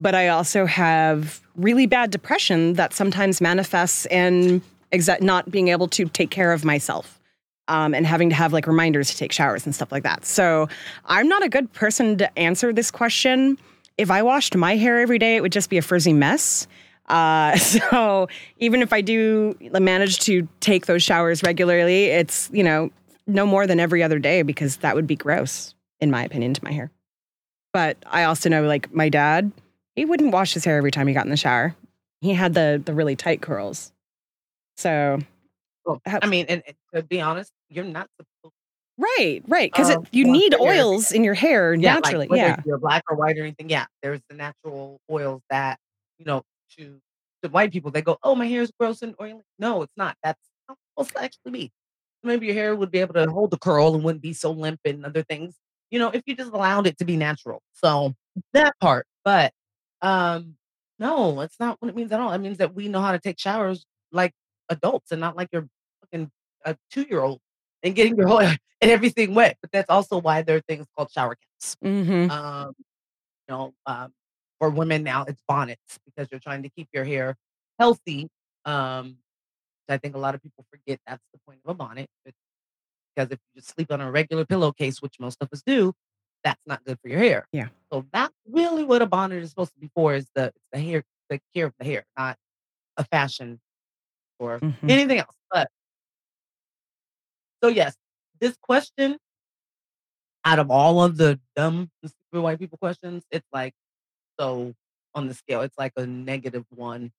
but I also have really bad depression that sometimes manifests in exa- not being able to take care of myself. Um, and having to have like reminders to take showers and stuff like that. So I'm not a good person to answer this question. If I washed my hair every day, it would just be a frizzy mess. Uh, [laughs] so even if I do manage to take those showers regularly, it's, you know, no more than every other day because that would be gross, in my opinion, to my hair. But I also know, like, my dad, he wouldn't wash his hair every time he got in the shower. He had the the really tight curls. So, Well, I mean, and, and to be honest, you're not supposed right, right, because Um, you need oils in your hair yeah, naturally. whether yeah. you're black or white or anything. Yeah, there's the natural oils that you know to to white people. They go, "Oh, my hair is gross and oily." No, it's not. That's how it's supposed to actually be. Maybe your hair would be able to hold the curl and wouldn't be so limp and other things. You know, if you just allowed it to be natural. So that part, but um, no, it's not what it means at all. It means that we know how to take showers like adults and not like you're fucking a two year old and getting your [laughs] whole and everything wet. But that's also why there are things called shower caps. Mm-hmm. Um, you know, um, for women now it's bonnets because you're trying to keep your hair healthy. Um, I think a lot of people forget that's the point of a bonnet. but- Because if you just sleep on a regular pillowcase, which most of us do, that's not good for your hair. Yeah. So that's really what a bonnet is supposed to be for is the the hair, the care of the hair, not a fashion or Mhm. anything else. But so yes, this question out of all of the dumb stupid white people questions, it's like so on the scale, it's like a negative one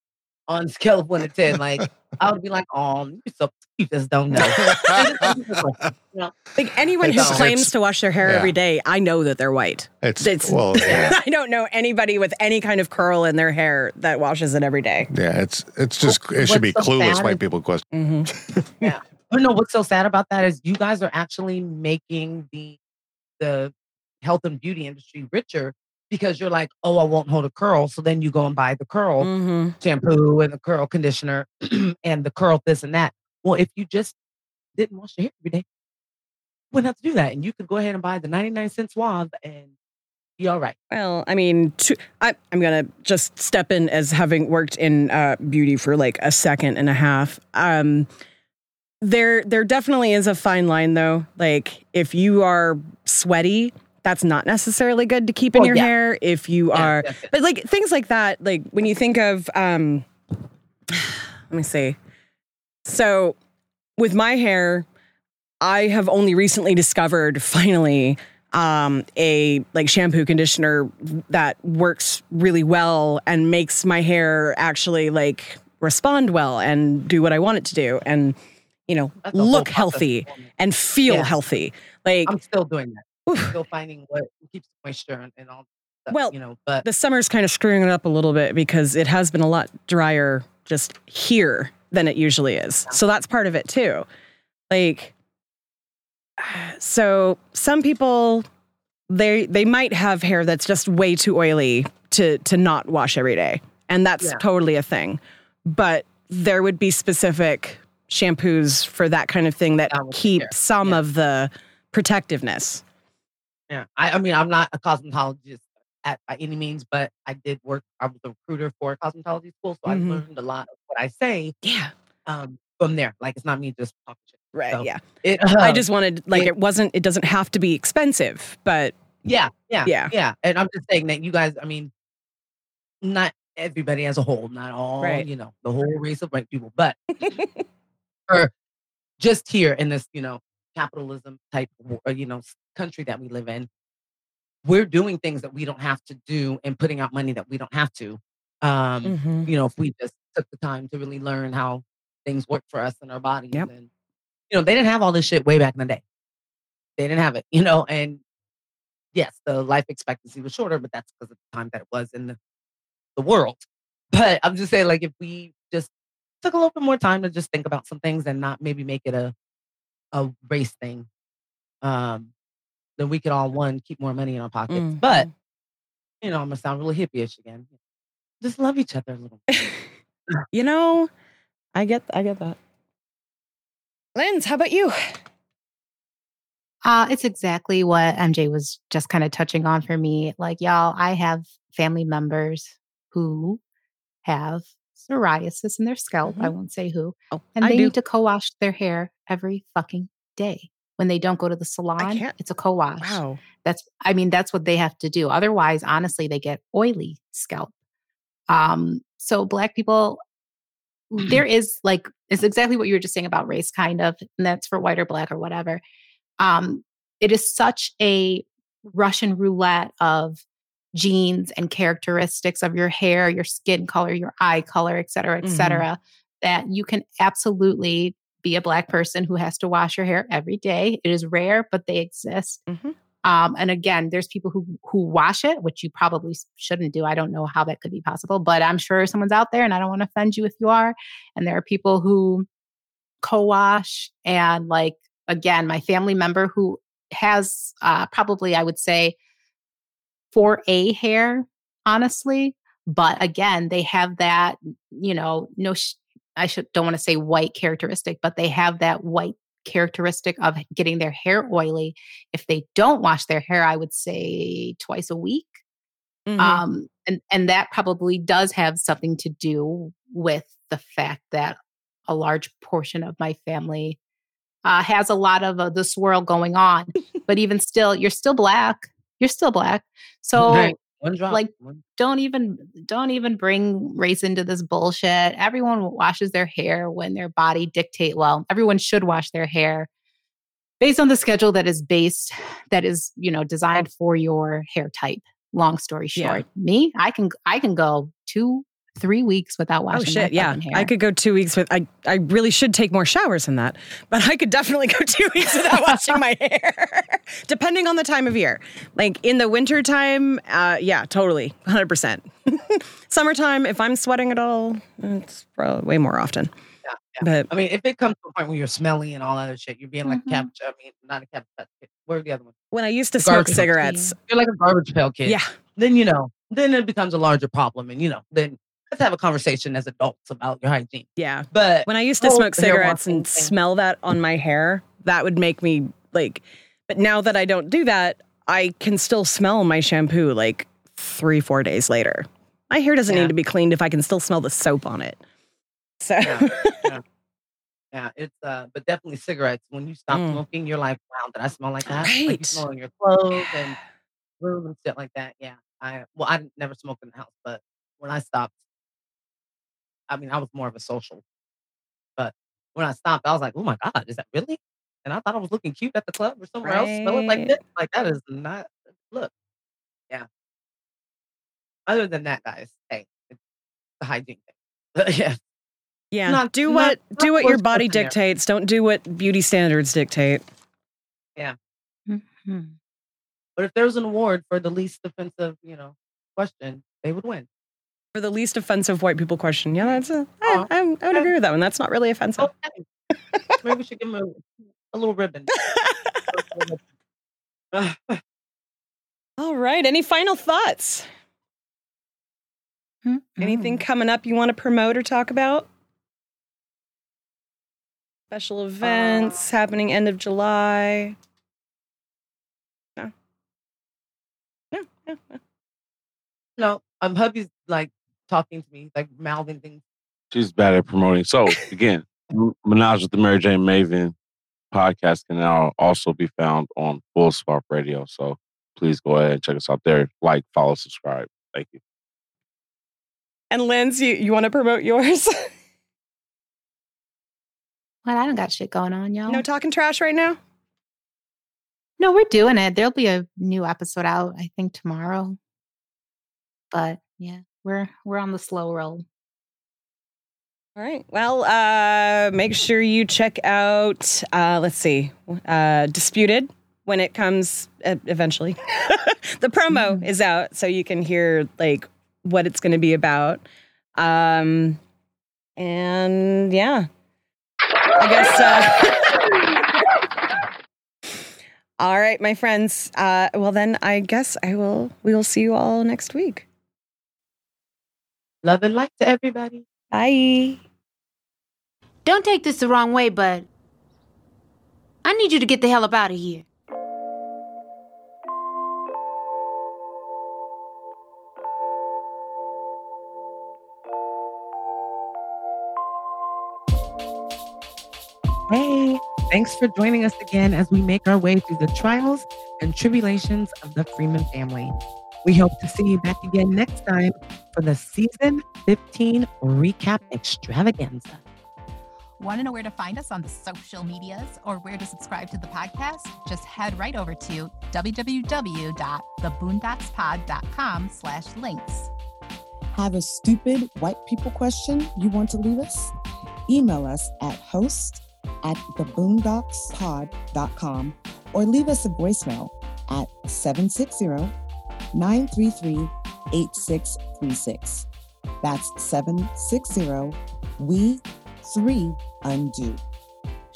on the [laughs] scale of one to ten. Like I would be like, oh, you're so [laughs] you just don't know. [laughs] You know? Like anyone who claims to wash their hair yeah. every day, I know that they're white. It's, well, yeah. I don't know anybody with any kind of curl in their hair that washes it every day. Yeah, it's it's just it should be so clueless white people question. Mm-hmm. Yeah. But no, what's so sad about that is you guys are actually making the the health and beauty industry richer because you're like, oh, I won't hold a curl. So then you go and buy the curl Mm-hmm. shampoo and the curl conditioner [clears throat] and the curl this and that. Well, if you just didn't wash your hair every day, you wouldn't have to do that. And you could go ahead and buy the 99 cent swab and be all right. Well, I mean, to, I, I'm going to just step in as having worked in uh, beauty for like a second and a half. Um, there, there definitely is a fine line, though. Like, if you are sweaty, that's not necessarily good to keep in Oh, your yeah. hair. If you are, but like things like that, like when you think of, um, let me see. So, with my hair, I have only recently discovered finally um, a like shampoo conditioner that works really well and makes my hair actually like respond well and do what I want it to do and you know That's a whole look healthy and feel Yeah. healthy. Like I'm still doing that. Still finding what keeps moisture and, and all that, Well, you know, but the summer's kind of screwing it up a little bit because it has been a lot drier just here than it usually is. So that's part of it too. Like [sighs] so some people they they might have hair that's just way too oily to to not wash every day. And that's Yeah. totally a thing. But there would be specific shampoos for that kind of thing that keep some Yeah. of the protectiveness. Yeah, I, I mean, I'm not a cosmetologist at by any means, but I did work. I was a recruiter for a cosmetology school, so Mhm. I learned a lot of what I say Yeah. um, from there. Like, it's not me just talking shit. Right. So, yeah. It, I um, just wanted like it- it wasn't it doesn't have to be expensive, but Yeah, yeah, Yeah. yeah. And I'm just saying that you guys, I mean, not everybody as a whole, not all, Right. you know, the whole race of white people, but [laughs] or just here in this, you know, capitalism type, uh, you know, country that we live in, we're doing things that we don't have to do and putting out money that we don't have to. Um, Mhm. you know, if we just took the time to really learn how things work for us and our bodies, Yep. and you know, they didn't have all this shit way back in the day. They didn't have it, you know, and yes, the life expectancy was shorter, but that's because of the time that it was in the, the world. But I'm just saying, like, if we just took a little bit more time to just think about some things and not maybe make it a a race thing, um, then we could all one keep more money in our pockets. But Mhm. you know, I'm gonna sound really hippie-ish again. Just love each other a little. [laughs] you know, I get I get that. Linz, how about you? Uh, it's exactly what MJ was just kind of touching on for me. Like, y'all, I have family members who have psoriasis in their scalp. I won't say who. Oh, And I they do. need to co wash their hair every fucking day. When they don't go to the salon, it's a co wash. Wow. That's, I mean, that's what they have to do. Otherwise, honestly, they get oily scalp. Um, so black people, there [clears throat] is like, it's exactly what you were just saying about race, kind of, and that's for white or black or whatever. Um, it is such a Russian roulette of genes and characteristics of your hair, your skin color, your eye color, et cetera, et Mhm. cetera, that you can absolutely be a black person who has to wash your hair every day. It is rare, but they exist. Mhm. Um, and again, there's people who who wash it, which you probably shouldn't do. I don't know how that could be possible, but I'm sure someone's out there, and I don't want to offend you if you are. And there are people who co-wash, and like again, my family member who has uh, probably, I would say, for a hair, honestly. But again, they have that, you know, no, sh- I should don't want to say white characteristic, but they have that white characteristic of getting their hair oily. If they don't wash their hair, I would say twice a week. Mhm. Um, and, and that probably does have something to do with the fact that a large portion of my family uh, has a lot of uh, the swirl going on. [laughs] but even still, you're still black. You're still black. So Right. Like, One- don't even don't even bring race into this bullshit. Everyone washes their hair when their body dictate. Well, everyone should wash their hair based on the schedule that is based that is you know designed for your hair type. Long story Yeah. short, me, I can I can go two three weeks without washing. Oh shit! my Yeah, hair. I could go two weeks with. I I really should take more showers than that, but I could definitely go [laughs] two weeks without washing my hair, [laughs] depending on the time of year. Like in the winter time, uh, yeah, totally, hundred percent. [laughs] Summertime, if I'm sweating at all, it's probably way more often. Yeah, But I mean, if it comes to a point where you're smelly and all that other shit, you're being like Mhm. a cabbage. I mean, not a cabbage. but Where are the other one? when I used to smoke Garbage. cigarettes, You're like a garbage pail kid. yeah, Then you know. Then it becomes a larger problem, and you know. Then let's have a conversation as adults about your hygiene. yeah. But When I used to smoke cigarettes and thing- smell that on my hair, that would make me like. But now that I don't do that, I can still smell my shampoo like three, four days later. My hair doesn't Yeah. need to be cleaned if I can still smell the soap on it. So Yeah, yeah. [laughs] Yeah, it's uh, but definitely cigarettes. When you stop Mm. smoking, you're like, wow, did I smell like that? Like you smell in your clothes and room and shit like that. Yeah, I well, I never smoked in the house, but when I stopped, I mean, I was more of a social. But when I stopped, I was like, oh my god, is that really? And I thought I was looking cute at the club or somewhere else, smelling like this. Like that is not look. Yeah. Other than that, guys, hey, it's the hygiene thing. [laughs] yeah. yeah, Not- do what not do what your body person there. dictates. Don't do what beauty standards dictate. Mhm. But if there was an award for the least offensive, you know, question, they would win. For the least offensive white people question, yeah, that's a, I, I, I would agree with that one. That's not really offensive. Okay. Maybe we should give them a, a little ribbon. [laughs] All right. Any final thoughts? Anything coming up you want to promote or talk about? Special events happening end of July. No. No. no, no. no, um, hubby's like talking to me, like mouthing things. She's bad at promoting. So again, [laughs] M- Menage with the Mary Jane Maven podcast can now also be found on Full Spark Radio. So please go ahead and check us out there. Like, follow, subscribe. Thank you. And Linz, you, you want to promote yours? [laughs] Well, I don't got shit going on, y'all. no talking trash right now? No, we're doing it. There'll be a new episode out, I think, tomorrow. But yeah, we're we're on the slow roll. All right. Well, uh, make sure you check out, uh, let's see, uh, Disputed when it comes uh, eventually. [laughs] the promo is out, so you can hear like what it's going to be about. Um, and yeah, I guess. Uh, [laughs] all right, my friends. Uh, well, then I guess I will. We will see you all next week. Love and light to everybody. Bye. Don't take this the wrong way, but I need you to get the hell up out of here. Hey, thanks for joining us again as we make our way through the trials and tribulations of the Freeman family. We hope to see you back again next time for the season 15 recap extravaganza. Want to know where to find us on the social medias or where to subscribe to the podcast? Just head right over to www.theboondockspod.com slash links. Have a stupid white people question you want to leave us? Email us at host at theboondockspod.com or leave us a voicemail at 760 933 8636. That's 760 We 3 Undo.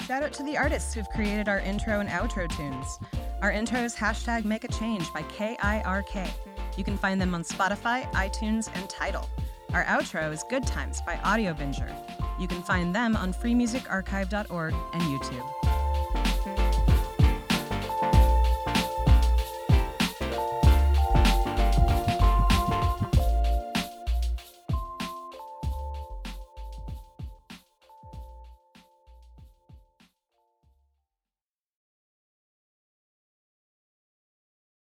Shout out to the artists who've created our intro and outro tunes. Our intro is hashtag Make a Change by KIRK. You can find them on Spotify, iTunes, and Tidal. Our outro is Good Times by Audio Binger. You can find them on freemusicarchive.org and YouTube.